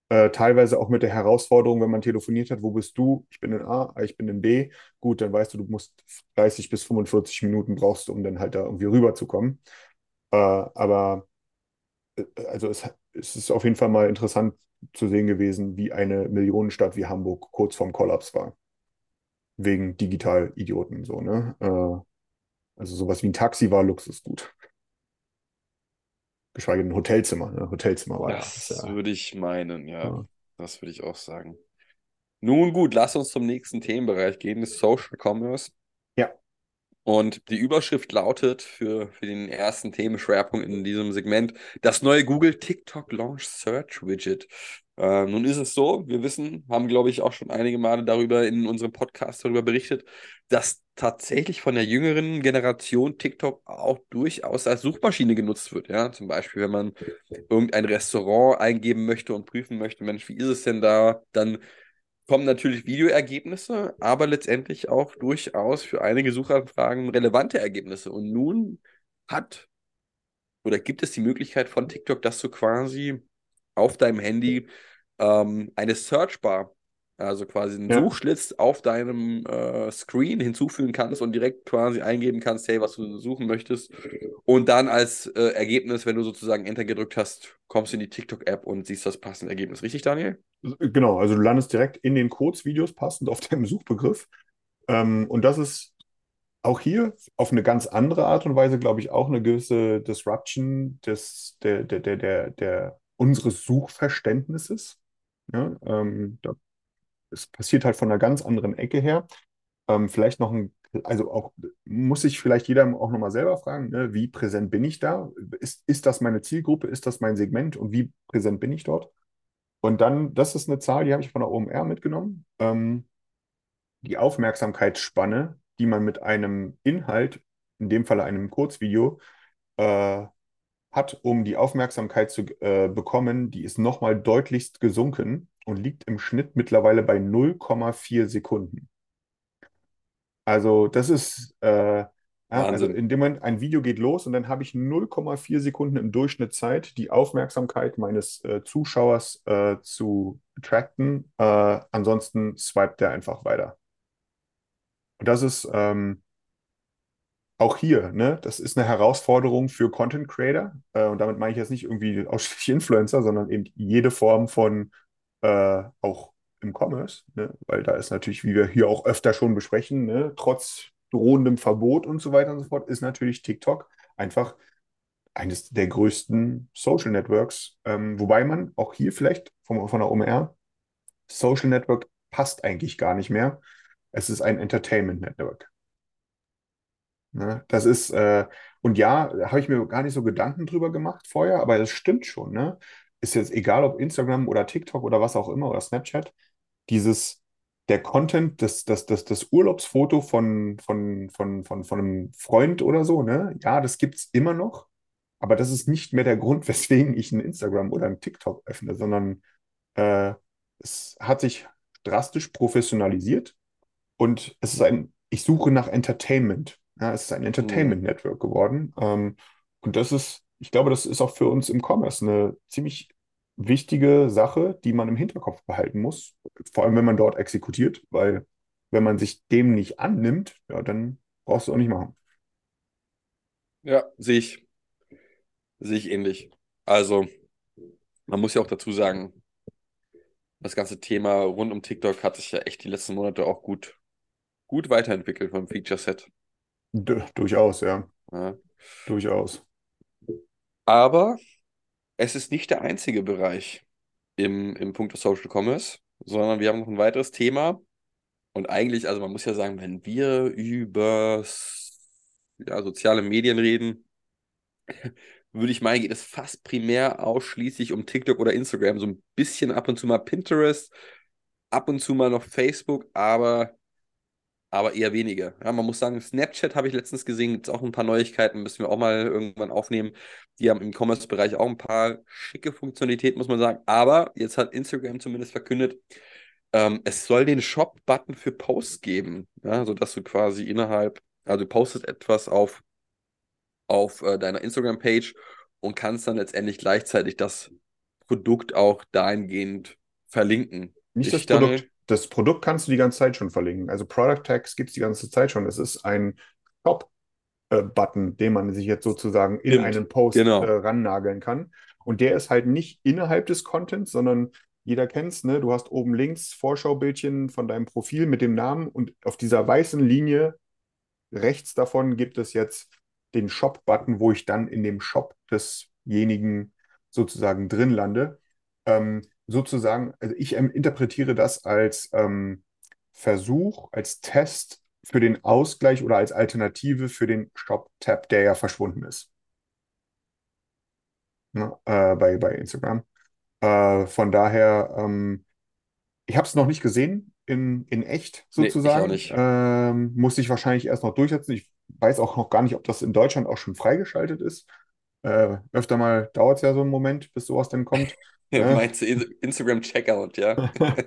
Äh, teilweise auch mit der Herausforderung, wenn man telefoniert hat, wo bist du? Ich bin in A, ich bin in B. Gut, dann weißt du, du musst 30 bis 45 Minuten brauchst, um dann halt da irgendwie rüberzukommen. Äh, aber äh, also es, es ist auf jeden Fall mal interessant zu sehen gewesen, wie eine Millionenstadt wie Hamburg kurz vorm Kollaps war. Wegen Digital-Idioten, so, ne? Äh, also sowas wie ein Taxi war Luxusgut. Geschweige denn Hotelzimmer, ne? Hotelzimmer war.
Das
ist ja
würde ich meinen, ja.
Ja.
Das würde ich auch sagen. Nun gut, lass uns zum nächsten Themenbereich gehen, das Social Commerce.
Ja.
Und die Überschrift lautet für, für den ersten Themenschwerpunkt in diesem Segment das neue Google TikTok Launch Search Widget. Äh, nun ist es so, wir wissen, haben glaube ich auch schon einige Male darüber in unserem Podcast darüber berichtet, dass tatsächlich von der jüngeren Generation TikTok auch durchaus als Suchmaschine genutzt wird. Ja, zum Beispiel, wenn man irgendein Restaurant eingeben möchte und prüfen möchte, Mensch, wie ist es denn da? Dann kommen natürlich Videoergebnisse, aber letztendlich auch durchaus für einige Suchanfragen relevante Ergebnisse. Und nun hat oder gibt es die Möglichkeit von TikTok, dass du quasi auf deinem Handy ähm, eine Searchbar, also quasi einen
Ja.
Suchschlitz auf deinem äh, Screen hinzufügen kannst und direkt quasi eingeben kannst, hey, was du suchen möchtest. Und dann als äh, Ergebnis, wenn du sozusagen Enter gedrückt hast, kommst du in die TikTok-App und siehst das passende Ergebnis. Richtig, Daniel?
Genau, also du landest direkt in den Kurzvideos passend auf deinem Suchbegriff. Ähm, und das ist auch hier auf eine ganz andere Art und Weise, glaube ich, auch eine gewisse Disruption des, der, der, der, der, der unseres Suchverständnisses. Ja, ähm, da, es passiert halt von einer ganz anderen Ecke her. Ähm, vielleicht noch ein, also auch muss sich vielleicht jeder auch nochmal selber fragen, ne, wie präsent bin ich da? Ist, ist das meine Zielgruppe? Ist das mein Segment? Und wie präsent bin ich dort? Und dann, das ist eine Zahl, die habe ich von der OMR mitgenommen. Ähm, die Aufmerksamkeitsspanne, die man mit einem Inhalt, in dem Falle einem Kurzvideo, äh, hat, um die Aufmerksamkeit zu äh, bekommen, die ist nochmal deutlichst gesunken und liegt im Schnitt mittlerweile bei 0,4 Sekunden. Also das ist, äh, also in dem Moment, ein Video geht los und dann habe ich 0,4 Sekunden im Durchschnitt Zeit, die Aufmerksamkeit meines äh, Zuschauers äh, zu attracten. Äh, ansonsten swipet der einfach weiter. Und das ist ähm, auch hier, ne, das ist eine Herausforderung für Content Creator. Äh, und damit meine ich jetzt nicht irgendwie ausschließlich Influencer, sondern eben jede Form von äh, auch im Commerce, ne? Weil da ist natürlich, wie wir hier auch öfter schon besprechen, ne, trotz drohendem Verbot und so weiter und so fort, ist natürlich TikTok einfach eines der größten Social Networks. Ähm, wobei man auch hier vielleicht von, von der OMR, Social Network passt eigentlich gar nicht mehr. Es ist ein Entertainment Network. Ne? Das ist, äh, und ja, habe ich mir gar nicht so Gedanken drüber gemacht vorher, aber das stimmt schon, ne? Ist jetzt egal, ob Instagram oder TikTok oder was auch immer oder Snapchat, dieses, der Content, das, das, das, das Urlaubsfoto von, von, von, von, von einem Freund oder so, ne? Ja, das gibt es immer noch, aber das ist nicht mehr der Grund, weswegen ich ein Instagram oder ein TikTok öffne, sondern äh, es hat sich drastisch professionalisiert und es ist ein, ich suche nach Entertainment. Ja, es ist ein Entertainment Network geworden. Ähm, und das ist, ich glaube, das ist auch für uns im Commerce eine ziemlich wichtige Sache, die man im Hinterkopf behalten muss. Vor allem, wenn man dort exekutiert, weil wenn man sich dem nicht annimmt, ja, dann brauchst du auch nicht machen.
Ja, sehe ich, sehe ich ähnlich. Also, man muss ja auch dazu sagen, das ganze Thema rund um TikTok hat sich ja echt die letzten Monate auch gut, gut weiterentwickelt vom Feature-Set.
D durchaus, ja,
Ja.
durchaus.
Aber es ist nicht der einzige Bereich im, im Punkt Social Commerce, sondern wir haben noch ein weiteres Thema. Und eigentlich, also man muss ja sagen, wenn wir über ja, soziale Medien reden, würde ich meinen, geht es fast primär ausschließlich um TikTok oder Instagram. So ein bisschen ab und zu mal Pinterest, ab und zu mal noch Facebook, aber, aber eher weniger. Ja, man muss sagen, Snapchat habe ich letztens gesehen, gibt es auch ein paar Neuigkeiten, müssen wir auch mal irgendwann aufnehmen. Die haben im Commerce-Bereich auch ein paar schicke Funktionalitäten, muss man sagen. Aber jetzt hat Instagram zumindest verkündet, ähm, es soll den Shop-Button für Posts geben, ja, sodass du quasi innerhalb, also du postest etwas auf, auf äh, deiner Instagram-Page und kannst dann letztendlich gleichzeitig das Produkt auch dahingehend verlinken.
Nicht das
Richtig, Daniel?
Produkt. Das Produkt kannst du die ganze Zeit schon verlinken. Also Product Tags gibt es die ganze Zeit schon. Es ist ein Shop-Button, den man sich jetzt sozusagen in
Stimmt,
einen Post
genau.
äh, rannageln kann. Und der ist halt nicht innerhalb des Contents, sondern jeder kennt's, ne? Du hast oben links Vorschaubildchen von deinem Profil mit dem Namen und auf dieser weißen Linie rechts davon gibt es jetzt den Shop-Button, wo ich dann in dem Shop desjenigen sozusagen drin lande. Ähm, sozusagen, also ich ähm, interpretiere das als ähm, Versuch, als Test für den Ausgleich oder als Alternative für den Shop-Tab, der ja verschwunden ist. Ne, äh, bei, bei Instagram. Äh, von daher, ähm, ich habe es noch nicht gesehen in, in echt
Nee, ich
sozusagen. Ähm, muss ich wahrscheinlich erst noch durchsetzen. Ich weiß auch noch gar nicht, ob das in Deutschland auch schon freigeschaltet ist. Äh, öfter mal dauert es ja so einen Moment, bis sowas denn kommt.
Ja,
Ne?
meinst du In- Instagram Checkout, ja?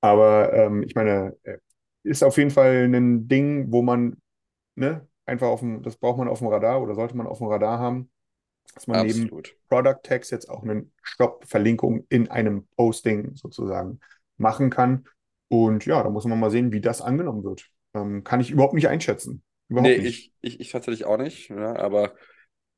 Aber ähm, ich meine, äh, ist auf jeden Fall ein Ding, wo man, ne, einfach auf dem, das braucht man auf dem Radar oder sollte man auf dem Radar haben, dass man neben
Absolut.
Product Tags jetzt auch eine Shop-Verlinkung in einem Posting sozusagen machen kann. Und ja, da muss man mal sehen, wie das angenommen wird. Ähm, kann ich überhaupt nicht einschätzen. Überhaupt
Nee,
nicht.
ich, ich, ich tatsächlich auch nicht, ja, aber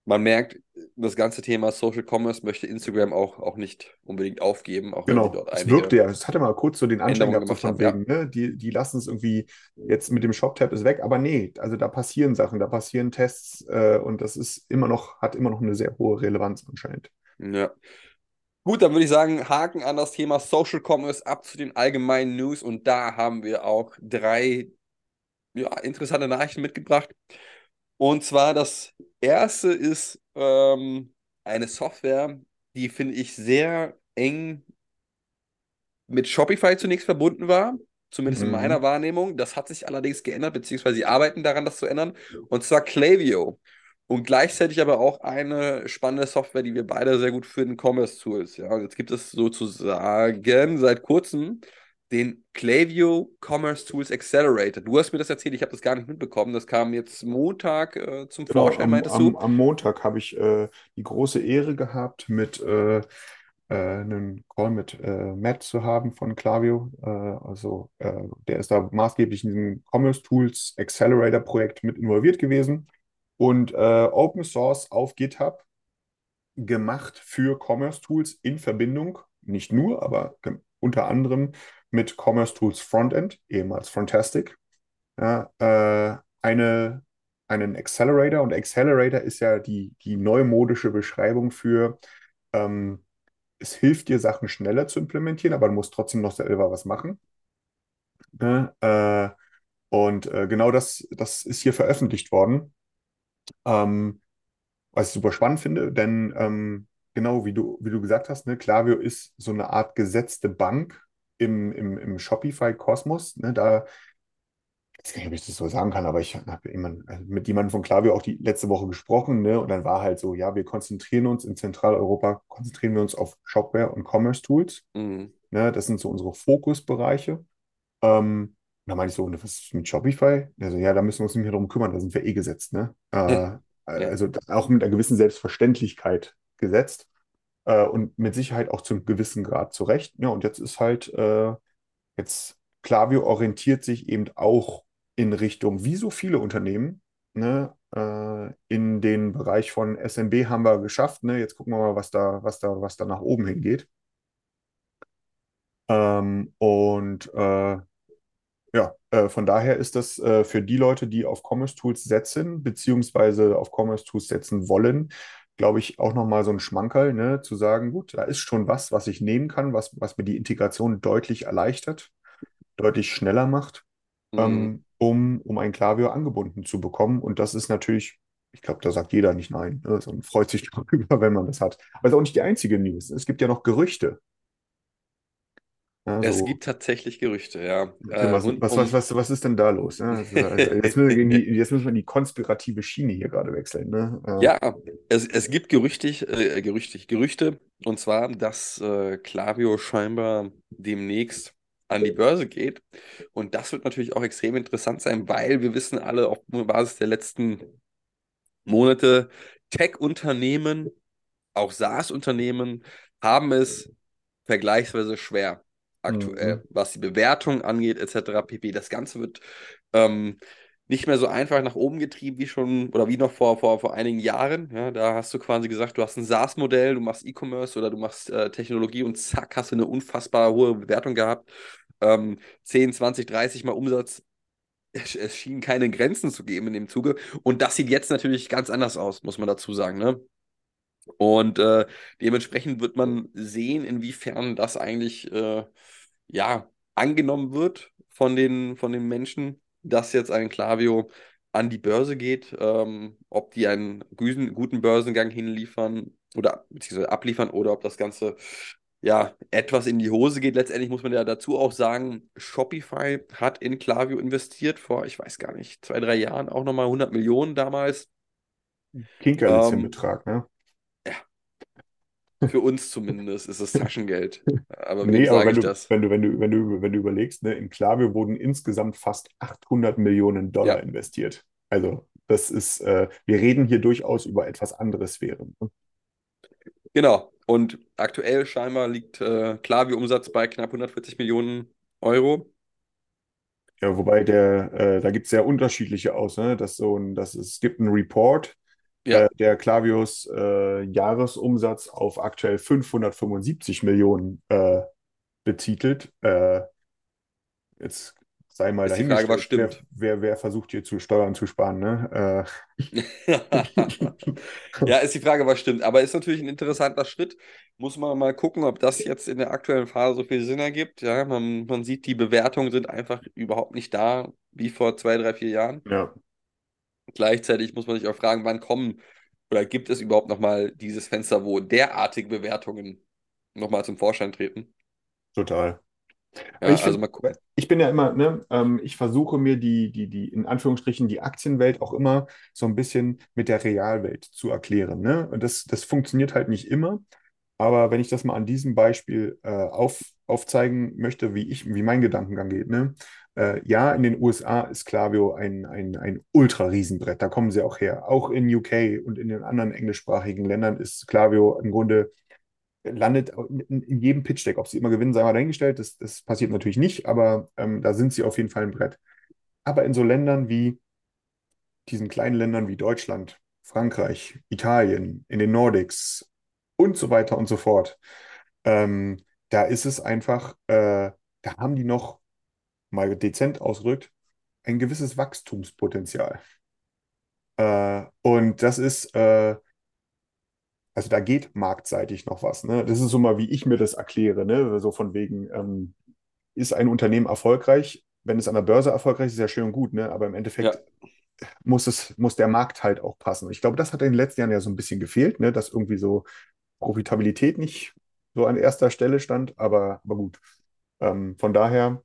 man merkt, das ganze Thema Social Commerce möchte Instagram auch, auch nicht unbedingt aufgeben, auch
Genau,
dort
es wirkte ja, es hatte mal kurz so den Anschein gehabt, so
gemacht
von
haben. Ja,
wegen, ne, die, die lassen es irgendwie jetzt mit dem Shop-Tab ist weg, aber nee, also da passieren Sachen, da passieren Tests äh, und das ist immer noch, hat immer noch eine sehr hohe Relevanz anscheinend.
ja. Gut, dann würde ich sagen, Haken an das Thema Social Commerce ab zu den allgemeinen News und da haben wir auch drei ja, interessante Nachrichten mitgebracht. Und zwar das erste ist ähm, eine Software, die finde ich sehr eng mit Shopify zunächst verbunden war, zumindest in
Mhm.
meiner Wahrnehmung. Das hat sich allerdings geändert, beziehungsweise sie arbeiten daran, das zu ändern. Und zwar Klaviyo. Und gleichzeitig aber auch eine spannende Software, die wir beide sehr gut finden, Commerce Tools. Ja, und jetzt gibt es sozusagen seit kurzem den Klaviyo Commerce Tools Accelerator. Du hast mir das erzählt, ich habe das gar nicht mitbekommen. Das kam jetzt Montag äh, zum
Genau,
Vorschein,
am,
meintest
am,
du?
am Montag habe ich äh, die große Ehre gehabt, mit äh, äh, einen Call mit äh, Matt zu haben von Klaviyo. Äh, also der ist da maßgeblich in diesem Commerce Tools Accelerator Projekt mit involviert gewesen und Open Source auf GitHub gemacht für Commerce Tools in Verbindung, nicht nur, aber unter anderem mit Commerce Tools Frontend, ehemals Frontastic. Ja, äh, eine, einen Accelerator und Accelerator ist ja die, die neumodische Beschreibung für, ähm, es hilft dir, Sachen schneller zu implementieren, aber du musst trotzdem noch selber was machen. Ne? Äh, und äh, genau das, das ist hier veröffentlicht worden. Ähm, was ich super spannend finde, denn ähm, genau wie du, wie du gesagt hast, ne, Klaviyo ist so eine Art gesetzte Bank im, im, im Shopify-Kosmos. Ne, da, ich weiß nicht, ob ich das so sagen kann, aber ich habe also mit jemandem von Klaviyo auch die letzte Woche gesprochen, ne, und dann war halt so, ja, wir konzentrieren uns in Zentraleuropa, konzentrieren wir uns auf Shopware und Commerce-Tools.
Mhm.
Ne, das sind so unsere Fokusbereiche. Ähm, und da meinte ich so, was ist mit Shopify? Also, ja, da müssen wir uns nicht mehr drum kümmern, da sind wir eh gesetzt, ne? Äh,
Ja.
also auch mit einer gewissen Selbstverständlichkeit gesetzt äh, und mit Sicherheit auch zum gewissen Grad zurecht. Ja, und jetzt ist halt, äh, jetzt Klaviyo orientiert sich eben auch in Richtung, wie so viele Unternehmen, ne? Äh, in den Bereich von SMB haben wir geschafft, ne? Jetzt gucken wir mal, was da, was da, was da nach oben hingeht. Ähm, und äh, ja, äh, von daher ist das äh, für die Leute, die auf Commerce Tools setzen, beziehungsweise auf Commerce Tools setzen wollen, glaube ich, auch nochmal so ein Schmankerl, ne, zu sagen, gut, da ist schon was, was ich nehmen kann, was, was mir die Integration deutlich erleichtert, deutlich schneller macht,
Mhm.
ähm, um, um ein Klaviyo angebunden zu bekommen. Und das ist natürlich, ich glaube, da sagt jeder nicht nein, ne, sondern freut sich darüber, wenn man das hat. Aber es ist auch nicht die einzige News. Es gibt ja noch Gerüchte. Ja,
Es gibt tatsächlich Gerüchte, ja. Äh,
was,
rund
was, was, was, was ist denn da los? Ja, also, also, jetzt, müssen wir in die, jetzt müssen wir die konspirative Schiene hier gerade wechseln. Ne? Äh,
Ja, es, es gibt gerüchtig, äh, gerüchtig, Gerüchte, und zwar, dass äh, Klaviyo scheinbar demnächst an die Börse geht. Und das wird natürlich auch extrem interessant sein, weil wir wissen alle auf Basis der letzten Monate, Tech-Unternehmen, auch SaaS-Unternehmen, haben es vergleichsweise schwer aktuell,
Mhm.
was die Bewertung angeht, etc. pp. Das Ganze wird ähm, nicht mehr so einfach nach oben getrieben wie schon oder wie noch vor, vor, vor einigen Jahren. Ja, da hast du quasi gesagt, du hast ein SaaS-Modell, du machst E-Commerce oder du machst äh, Technologie und zack, hast du eine unfassbar hohe Bewertung gehabt. Ähm, 10, 20, 30 Mal Umsatz. Es, es schien keine Grenzen zu geben in dem Zuge. Und das sieht jetzt natürlich ganz anders aus, muss man dazu sagen. Ne? Und äh, dementsprechend wird man sehen, inwiefern das eigentlich äh, ja, angenommen wird von den, von den Menschen, dass jetzt ein Klaviyo an die Börse geht, ähm, ob die einen guten, Börsengang hinliefern oder beziehungsweise abliefern oder ob das Ganze ja etwas in die Hose geht. Letztendlich muss man ja dazu auch sagen, Shopify hat in Klaviyo investiert vor, ich weiß gar nicht, zwei, drei Jahren auch nochmal 100 Millionen damals.
Kinkerlitzchen
Ähm,
Betrag, ne?
Für uns zumindest ist es Taschengeld. Aber
Nee, aber wenn
ich
du,
das?
wenn du, wenn du, wenn du, wenn du überlegst, ne, in Klaviyo wurden insgesamt fast 800 Millionen Dollar
Ja.
investiert. Also, das ist, äh, wir reden hier durchaus über etwas andere Sphären.
Genau. Und aktuell scheinbar liegt äh, Klaviyo-Umsatz bei knapp 140 Millionen Euro.
Ja, wobei der, äh, da gibt es sehr unterschiedliche aus, ne? Das so ein, das, es gibt einen Report,
Ja.
äh, der Klavios äh, Jahresumsatz auf aktuell 575 Millionen äh, betitelt. Äh, jetzt sei mal
die Frage, was
dahingestellt, wer,
stimmt.
wer, wer versucht hier zu Steuern zu sparen, ne? Äh,
Ja, ist die Frage, was stimmt. Aber ist natürlich ein interessanter Schritt. Muss man mal gucken, ob das jetzt in der aktuellen Phase so viel Sinn ergibt. Ja, man, man sieht, die Bewertungen sind einfach überhaupt nicht da, wie vor zwei, drei, vier Jahren.
ja.
Gleichzeitig muss man sich auch fragen, wann kommen oder gibt es überhaupt nochmal dieses Fenster, wo derartige Bewertungen nochmal zum Vorschein treten?
Total.
Ja,
ich
also
find-. Ich bin ja immer, ne, ähm, ich versuche mir die, die, die, in Anführungsstrichen, die Aktienwelt auch immer so ein bisschen mit der Realwelt zu erklären, ne? Und das, das funktioniert halt nicht immer. Aber wenn ich das mal an diesem Beispiel äh, auf, aufzeigen möchte, wie ich, wie mein Gedankengang geht, ne? Äh, ja, in den USA ist Klaviyo ein, ein, ein Ultra-Riesenbrett, da kommen sie auch her. Auch in UK und in den anderen englischsprachigen Ländern ist Klaviyo im Grunde landet in, in jedem Pitch-Deck. Ob sie immer gewinnen, sei mal dahingestellt. Das, das passiert natürlich nicht, aber ähm, da sind sie auf jeden Fall ein Brett. Aber in so Ländern wie diesen kleinen Ländern wie Deutschland, Frankreich, Italien, in den Nordics und so weiter und so fort, ähm, da ist es einfach, äh, da haben die noch mal dezent ausgedrückt, ein gewisses Wachstumspotenzial. Äh, und das ist, äh, also da geht marktseitig noch was. Ne? Das ist so mal, wie ich mir das erkläre. Ne? So von wegen, ähm, ist ein Unternehmen erfolgreich? Wenn es an der Börse erfolgreich ist, ist ja schön und gut, ne? aber im Endeffekt
Ja.
muss es, muss der Markt halt auch passen. Ich glaube, das hat in den letzten Jahren ja so ein bisschen gefehlt, ne? dass irgendwie so Profitabilität nicht so an erster Stelle stand, aber, aber gut. Ähm, von daher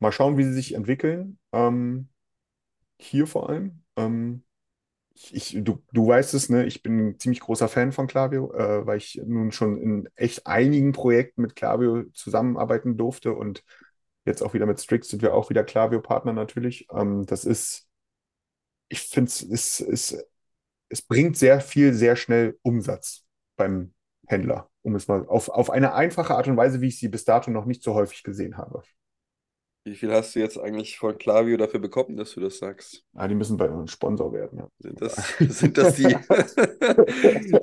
mal schauen, wie sie sich entwickeln. Ähm, hier vor allem. Ähm, ich, du, du weißt es, ne? Ich bin ein ziemlich großer Fan von Klaviyo, äh, weil ich nun schon in echt einigen Projekten mit Klaviyo zusammenarbeiten durfte und jetzt auch wieder mit Strix sind wir auch wieder Klaviyo-Partner natürlich. Ähm, das ist, ich finde es, es, es, es bringt sehr viel, sehr schnell Umsatz beim Händler, um es mal auf, auf eine einfache Art und Weise, wie ich sie bis dato noch nicht so häufig gesehen habe.
Wie viel hast du jetzt eigentlich von Klaviyo dafür bekommen, dass du das sagst?
Ah, die müssen bei uns Sponsor werden. Ja.
Sind das, sind das die,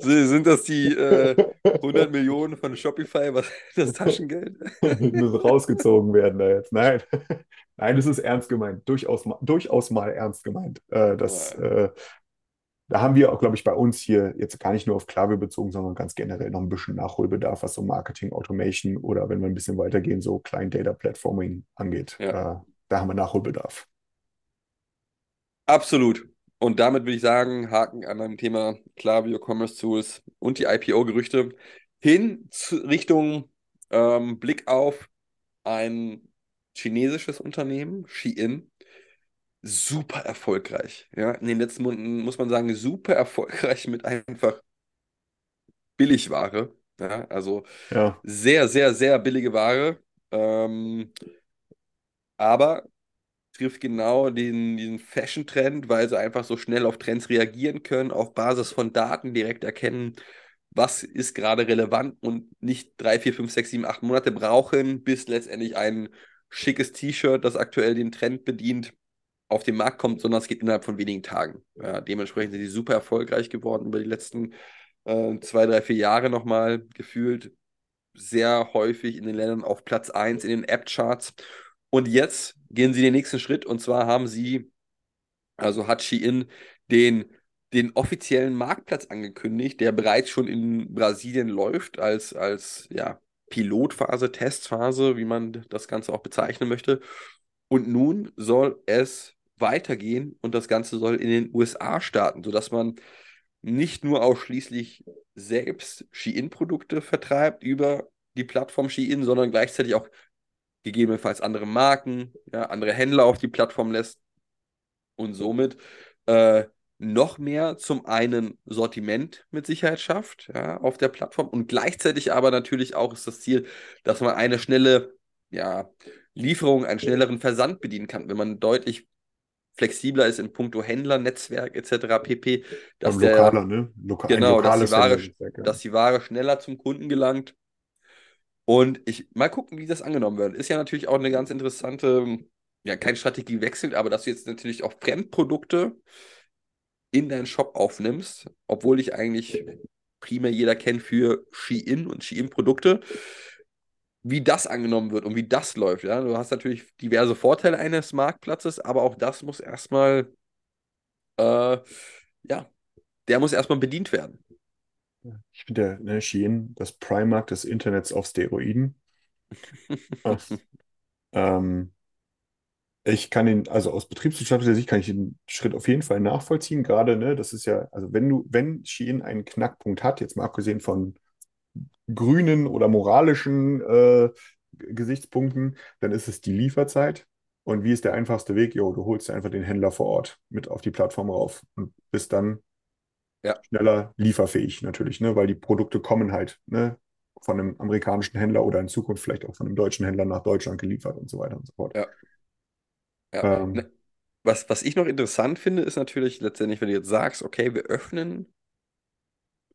sind das die äh, 100 Millionen von Shopify, was das Taschengeld?
Die müssen rausgezogen werden da jetzt. Nein, nein, das ist ernst gemeint. Durchaus, durchaus mal ernst gemeint. Äh, das, äh, da haben wir auch, glaube ich, bei uns hier jetzt gar nicht nur auf Klaviyo bezogen, sondern ganz generell noch ein bisschen Nachholbedarf, was so Marketing, Automation oder wenn wir ein bisschen weitergehen, so Client Data Platforming angeht.
Ja.
Äh, da haben wir Nachholbedarf.
Absolut. Und damit würde ich sagen, Haken an einem Thema Klaviyo Commerce Tools und die IPO-Gerüchte hin Richtung ähm, Blick auf ein chinesisches Unternehmen, Shein. Super erfolgreich. Ja, in den letzten Monaten muss man sagen, super erfolgreich mit einfach Billigware. Ja, also
Ja,
sehr, sehr, sehr billige Ware. Ähm, aber trifft genau den, diesen Fashion-Trend, weil sie einfach so schnell auf Trends reagieren können, auf Basis von Daten direkt erkennen, was ist gerade relevant und nicht drei, vier, fünf, sechs, sieben, acht Monate brauchen, bis letztendlich ein schickes T-Shirt, das aktuell den Trend bedient, auf den Markt kommt, sondern es geht innerhalb von wenigen Tagen. Ja, dementsprechend sind die super erfolgreich geworden über die letzten äh, zwei, drei, vier Jahre nochmal gefühlt. Sehr häufig in den Ländern auf Platz 1 in den App-Charts. Und jetzt gehen sie den nächsten Schritt und zwar haben sie, also hat Shein den, den offiziellen Marktplatz angekündigt, der bereits schon in Brasilien läuft als, als ja, Pilotphase, Testphase, wie man das Ganze auch bezeichnen möchte. Und nun soll es weitergehen und das Ganze soll in den USA starten, sodass man nicht nur ausschließlich selbst Shein-Produkte vertreibt über die Plattform Shein, sondern gleichzeitig auch gegebenenfalls andere Marken, ja, andere Händler auf die Plattform lässt. Und somit äh, noch mehr zum einen Sortiment mit Sicherheit schafft ja, auf der Plattform und gleichzeitig aber natürlich auch ist das Ziel, dass man eine schnelle ja, Lieferung, einen schnelleren Versand bedienen kann, wenn man deutlich flexibler ist in puncto Händler, Netzwerk etc. pp. Dass
Und
der,
lokaler, ne? Loka
genau, dass die, Ware,
ja.
dass die Ware schneller zum Kunden gelangt. Und ich mal gucken, wie das angenommen wird. Ist ja natürlich auch eine ganz interessante, ja, kein Strategiewechsel, aber dass du jetzt natürlich auch Fremdprodukte in deinen Shop aufnimmst, obwohl dich eigentlich primär jeder kennt für Shein und Shein-Produkte, wie das angenommen wird und wie das läuft. Ja? Du hast natürlich diverse Vorteile eines Marktplatzes, aber auch das muss erstmal, äh, ja, der muss erstmal bedient werden.
Ich finde der ne, Shein, das Primark des Internets auf Steroiden. Ähm, ich kann den, also aus betriebswirtschaftlicher Sicht kann ich den Schritt auf jeden Fall nachvollziehen. Gerade, ne, das ist ja, also wenn du, wenn Shein einen Knackpunkt hat, jetzt mal abgesehen von grünen oder moralischen äh, Gesichtspunkten, dann ist es die Lieferzeit. Und wie ist der einfachste Weg? Jo, du holst einfach den Händler vor Ort mit auf die Plattform rauf und bist dann
Ja.
schneller lieferfähig natürlich, ne? Weil die Produkte kommen halt, ne? Von einem amerikanischen Händler oder in Zukunft vielleicht auch von einem deutschen Händler nach Deutschland geliefert und so weiter und so fort.
Ja. Ja.
Ähm,
Ne, Was, was ich noch interessant finde, ist natürlich letztendlich, wenn du jetzt sagst, okay, wir öffnen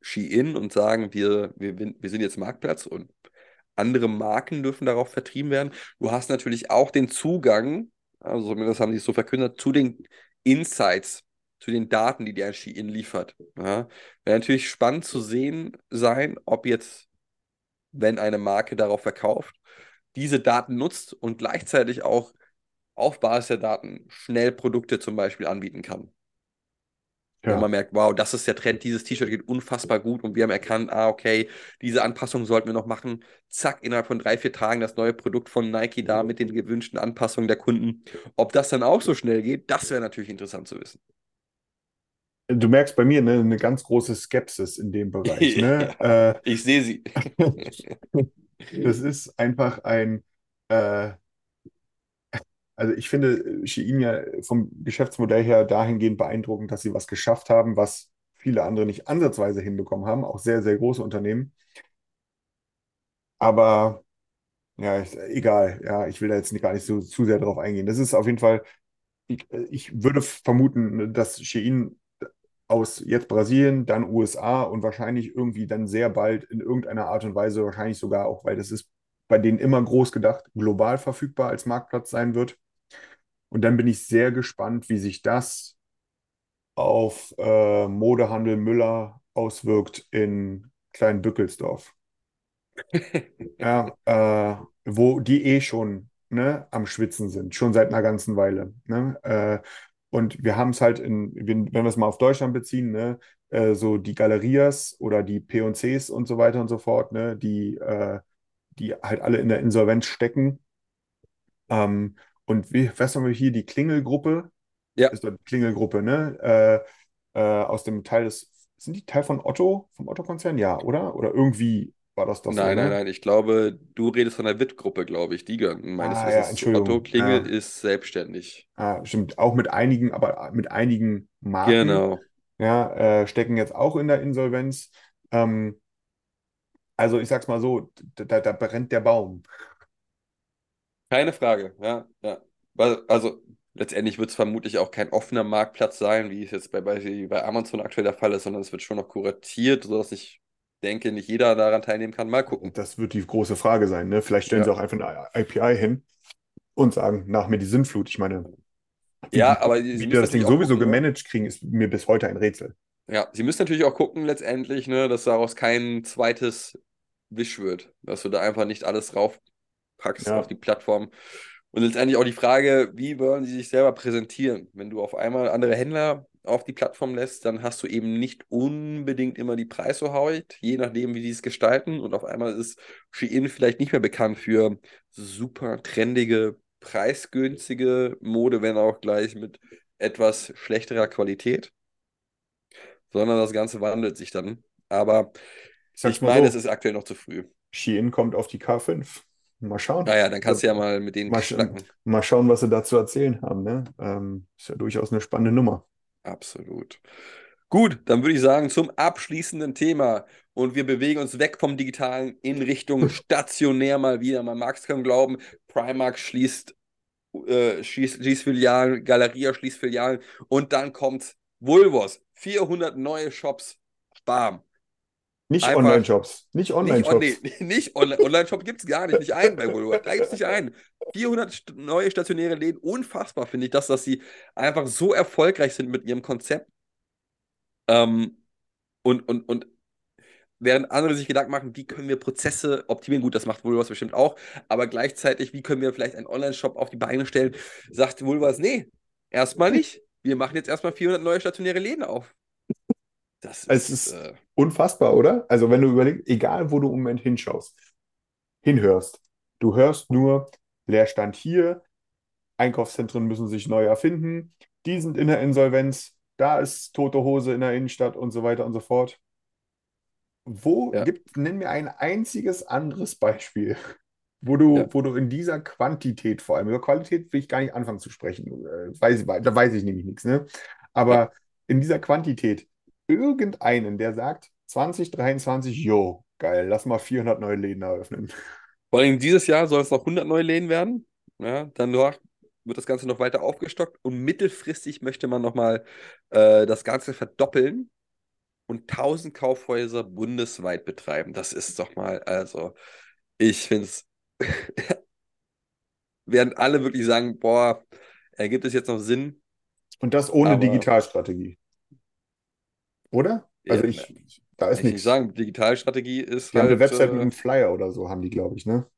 Shein und sagen, wir, wir, wir sind jetzt Marktplatz und andere Marken dürfen darauf vertrieben werden. Du hast natürlich auch den Zugang, also zumindest haben sie so verkündet, zu den Insights, zu den Daten, die dir ein Shein liefert. Ja. Wäre natürlich spannend zu sehen sein, ob jetzt, wenn eine Marke darauf verkauft, diese Daten nutzt und gleichzeitig auch auf Basis der Daten schnell Produkte zum Beispiel anbieten kann. Wenn
ja.
man merkt, wow, das ist der Trend, dieses T-Shirt geht unfassbar gut und wir haben erkannt, ah, okay, diese Anpassung sollten wir noch machen. Zack, innerhalb von drei, vier Tagen das neue Produkt von Nike da mit den gewünschten Anpassungen der Kunden. Ob das dann auch so schnell geht, das wäre natürlich interessant zu wissen.
Du merkst bei mir ne, eine ganz große Skepsis in dem Bereich. Ne? Äh,
Ich sehe sie.
das ist einfach ein, äh, also ich finde Shein ja vom Geschäftsmodell her dahingehend beeindruckend, dass sie was geschafft haben, was viele andere nicht ansatzweise hinbekommen haben, auch sehr, sehr große Unternehmen. Aber ja, ich, egal, ja, ich will da jetzt nicht, gar nicht so zu sehr drauf eingehen. Das ist auf jeden Fall, ich, ich würde vermuten, dass Shein aus jetzt Brasilien, dann USA und wahrscheinlich irgendwie dann sehr bald in irgendeiner Art und Weise, wahrscheinlich sogar auch, weil das ist bei denen immer groß gedacht, global verfügbar als Marktplatz sein wird. Und dann bin ich sehr gespannt, wie sich das auf äh, Modehandel Müller auswirkt in Kleinbückelsdorf. Ja, äh, wo die eh schon ne, am Schwitzen sind, schon seit einer ganzen Weile. Ne? Äh, und wir haben es halt in, wenn wir es mal auf Deutschland beziehen, ne, äh, so die Galerias oder die P&Cs und so weiter und so fort, ne, die, äh, die halt alle in der Insolvenz stecken. Ähm, und wie, was haben wir hier, die Klingelgruppe?
Ja.
Ist doch die Klingelgruppe, ne? Äh, äh, aus dem Teil des, sind die Teil von Otto, vom Otto-Konzern? Ja, oder? Oder irgendwie war das doch so,
Nein, nein,
ne?
nein. Ich glaube, du redest von der WIT-Gruppe, glaube ich. Die gehören meines
Ah, ja,
Wissens
Entschuldigung.
Otto. Klingel
Ja.
ist selbstständig.
Ah, stimmt, auch mit einigen, aber mit einigen Marken,
Genau.
ja, äh, stecken jetzt auch in der Insolvenz. Ähm, also ich sag's mal so, da, da brennt der Baum.
Keine Frage, ja, ja. Also letztendlich wird es vermutlich auch kein offener Marktplatz sein, wie es jetzt bei, bei, bei Amazon aktuell der Fall ist, sondern es wird schon noch kuratiert, sodass ich denke, nicht jeder daran teilnehmen kann. Mal gucken.
Das wird die große Frage sein, ne? Vielleicht stellen
Ja.
sie auch einfach eine API hin und sagen, nach mir die Sinnflut. Ich meine, wie
Ja,
die,
aber sie
wie die das Ding sowieso
gucken, ne?
gemanagt kriegen, ist mir bis heute ein Rätsel.
Ja, sie müssen natürlich auch gucken, letztendlich, ne, dass daraus kein zweites Wish wird, dass du da einfach nicht alles raufpackst
Ja.
auf die Plattform. Und letztendlich auch die Frage, wie wollen sie sich selber präsentieren? Wenn du auf einmal andere Händler auf die Plattform lässt, dann hast du eben nicht unbedingt immer die Preishoheit, je nachdem, wie die es gestalten. Und auf einmal ist Shein vielleicht nicht mehr bekannt für super trendige, preisgünstige Mode, wenn auch gleich mit etwas schlechterer Qualität sondern das Ganze wandelt sich dann. Aber
Ich
ich meine,
so,
es ist aktuell noch zu früh.
Shein kommt auf die K5. Mal schauen.
Naja, dann kannst du ja mal mit denen
Mal, sch
schnacken.
mal schauen, was sie da zu erzählen haben, ne? Ähm, ist ja durchaus eine spannende Nummer.
Absolut. Gut, dann würde ich sagen, zum abschließenden Thema. Und wir bewegen uns weg vom Digitalen in Richtung stationär mal wieder. Man mag es kaum glauben, Primark schließt, äh, schließt, schließt Filialen, Galeria schließt Filialen und dann kommt Vulvos. 400 neue Shops. Bam.
Nicht Online-Shops. Nicht
Nicht,
Online-Shops.
on, nee, nicht Online- Online-Shop gibt es gar nicht, nicht einen bei Vulvo. Da gibt es nicht einen. 400 st neue stationäre Läden. Unfassbar finde ich das, dass sie einfach so erfolgreich sind mit ihrem Konzept. Ähm, und, und, und während andere sich Gedanken machen, wie können wir Prozesse optimieren, gut, das macht Vulvas bestimmt auch, aber gleichzeitig, wie können wir vielleicht einen Online-Shop auf die Beine stellen, sagt Vulvas, nee, erstmal nicht. Wir machen jetzt erstmal 400 neue stationäre Läden auf. Das
Es
ist,
ist-
äh,
Unfassbar, oder? Also wenn du überlegst, egal wo du im Moment hinschaust, hinhörst, du hörst nur Leerstand hier, Einkaufszentren müssen sich neu erfinden, die sind in der Insolvenz, da ist tote Hose in der Innenstadt und so weiter und so fort. Wo
Ja.
gibt, nenn mir ein einziges anderes Beispiel, wo du,
Ja.
wo du in dieser Quantität vor allem, über Qualität will ich gar nicht anfangen zu sprechen, äh, weiß, da weiß ich nämlich nichts, ne? Aber
Ja.
in dieser Quantität irgendeinen, der sagt, 2023, jo, geil, lass mal 400 neue Läden eröffnen.
Vor allem dieses Jahr soll es noch 100 neue Läden werden. Ja, danach wird das Ganze noch weiter aufgestockt und mittelfristig möchte man nochmal äh, das Ganze verdoppeln und 1000 Kaufhäuser bundesweit betreiben. Das ist doch mal, also, ich finde es, werden alle wirklich sagen, boah, ergibt es jetzt noch Sinn?
Und das ohne
Aber-
Digitalstrategie. Oder? Also
Ja,
ich, da ist
Kann ich nicht
nichts.
sagen, Digitalstrategie ist
Die haben eine
halt,
Website mit
äh,
einem Flyer oder so, haben die, glaube ich, ne?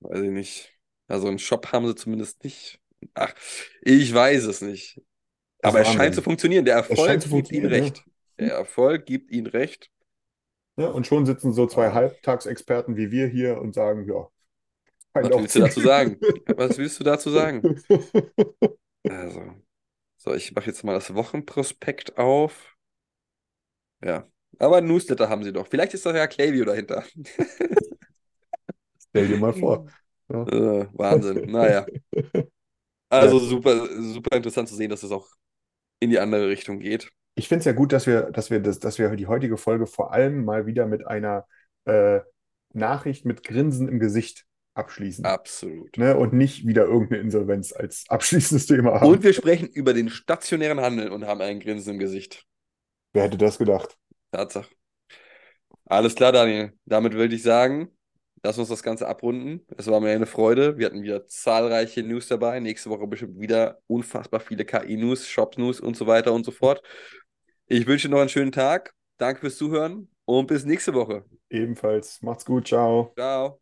Weiß ich nicht. Also einen Shop haben sie zumindest nicht. Ach, ich weiß es nicht.
Das
Aber es scheint zu funktionieren. Der Erfolg gibt ihnen
funktionieren, ja.
recht. Der Erfolg gibt ihnen recht.
Ja, und schon sitzen so zwei
Ah.
Halbtagsexperten wie wir hier und sagen, ja,
Was willst du dazu
zu-
sagen? Was willst du dazu sagen? Also, so, ich mache jetzt mal das Wochenprospekt auf. Ja, aber ein Newsletter haben sie doch. Vielleicht ist da ja Klaviyo dahinter.
Stell dir mal vor.
Äh, Wahnsinn. Naja. Also super, super interessant zu sehen, dass es auch in die andere Richtung geht.
Ich finde es ja gut, dass wir, dass wir das, dass wir die heutige Folge vor allem mal wieder mit einer äh, Nachricht mit Grinsen im Gesicht abschließen.
Absolut.
Ne? Und nicht wieder irgendeine Insolvenz als abschließendes Thema haben.
Und wir sprechen über den stationären Handel und haben ein Grinsen im Gesicht.
Wer hätte das gedacht?
Tatsache. Alles klar, Daniel. Damit würde ich sagen, lass uns das Ganze abrunden. Es war mir eine Freude. Wir hatten wieder zahlreiche News dabei. Nächste Woche bestimmt wieder unfassbar viele KI-News, Shop-News und so weiter und so fort. Ich wünsche dir noch einen schönen Tag. Danke fürs Zuhören und bis nächste Woche.
Ebenfalls. Macht's gut. Ciao.
Ciao.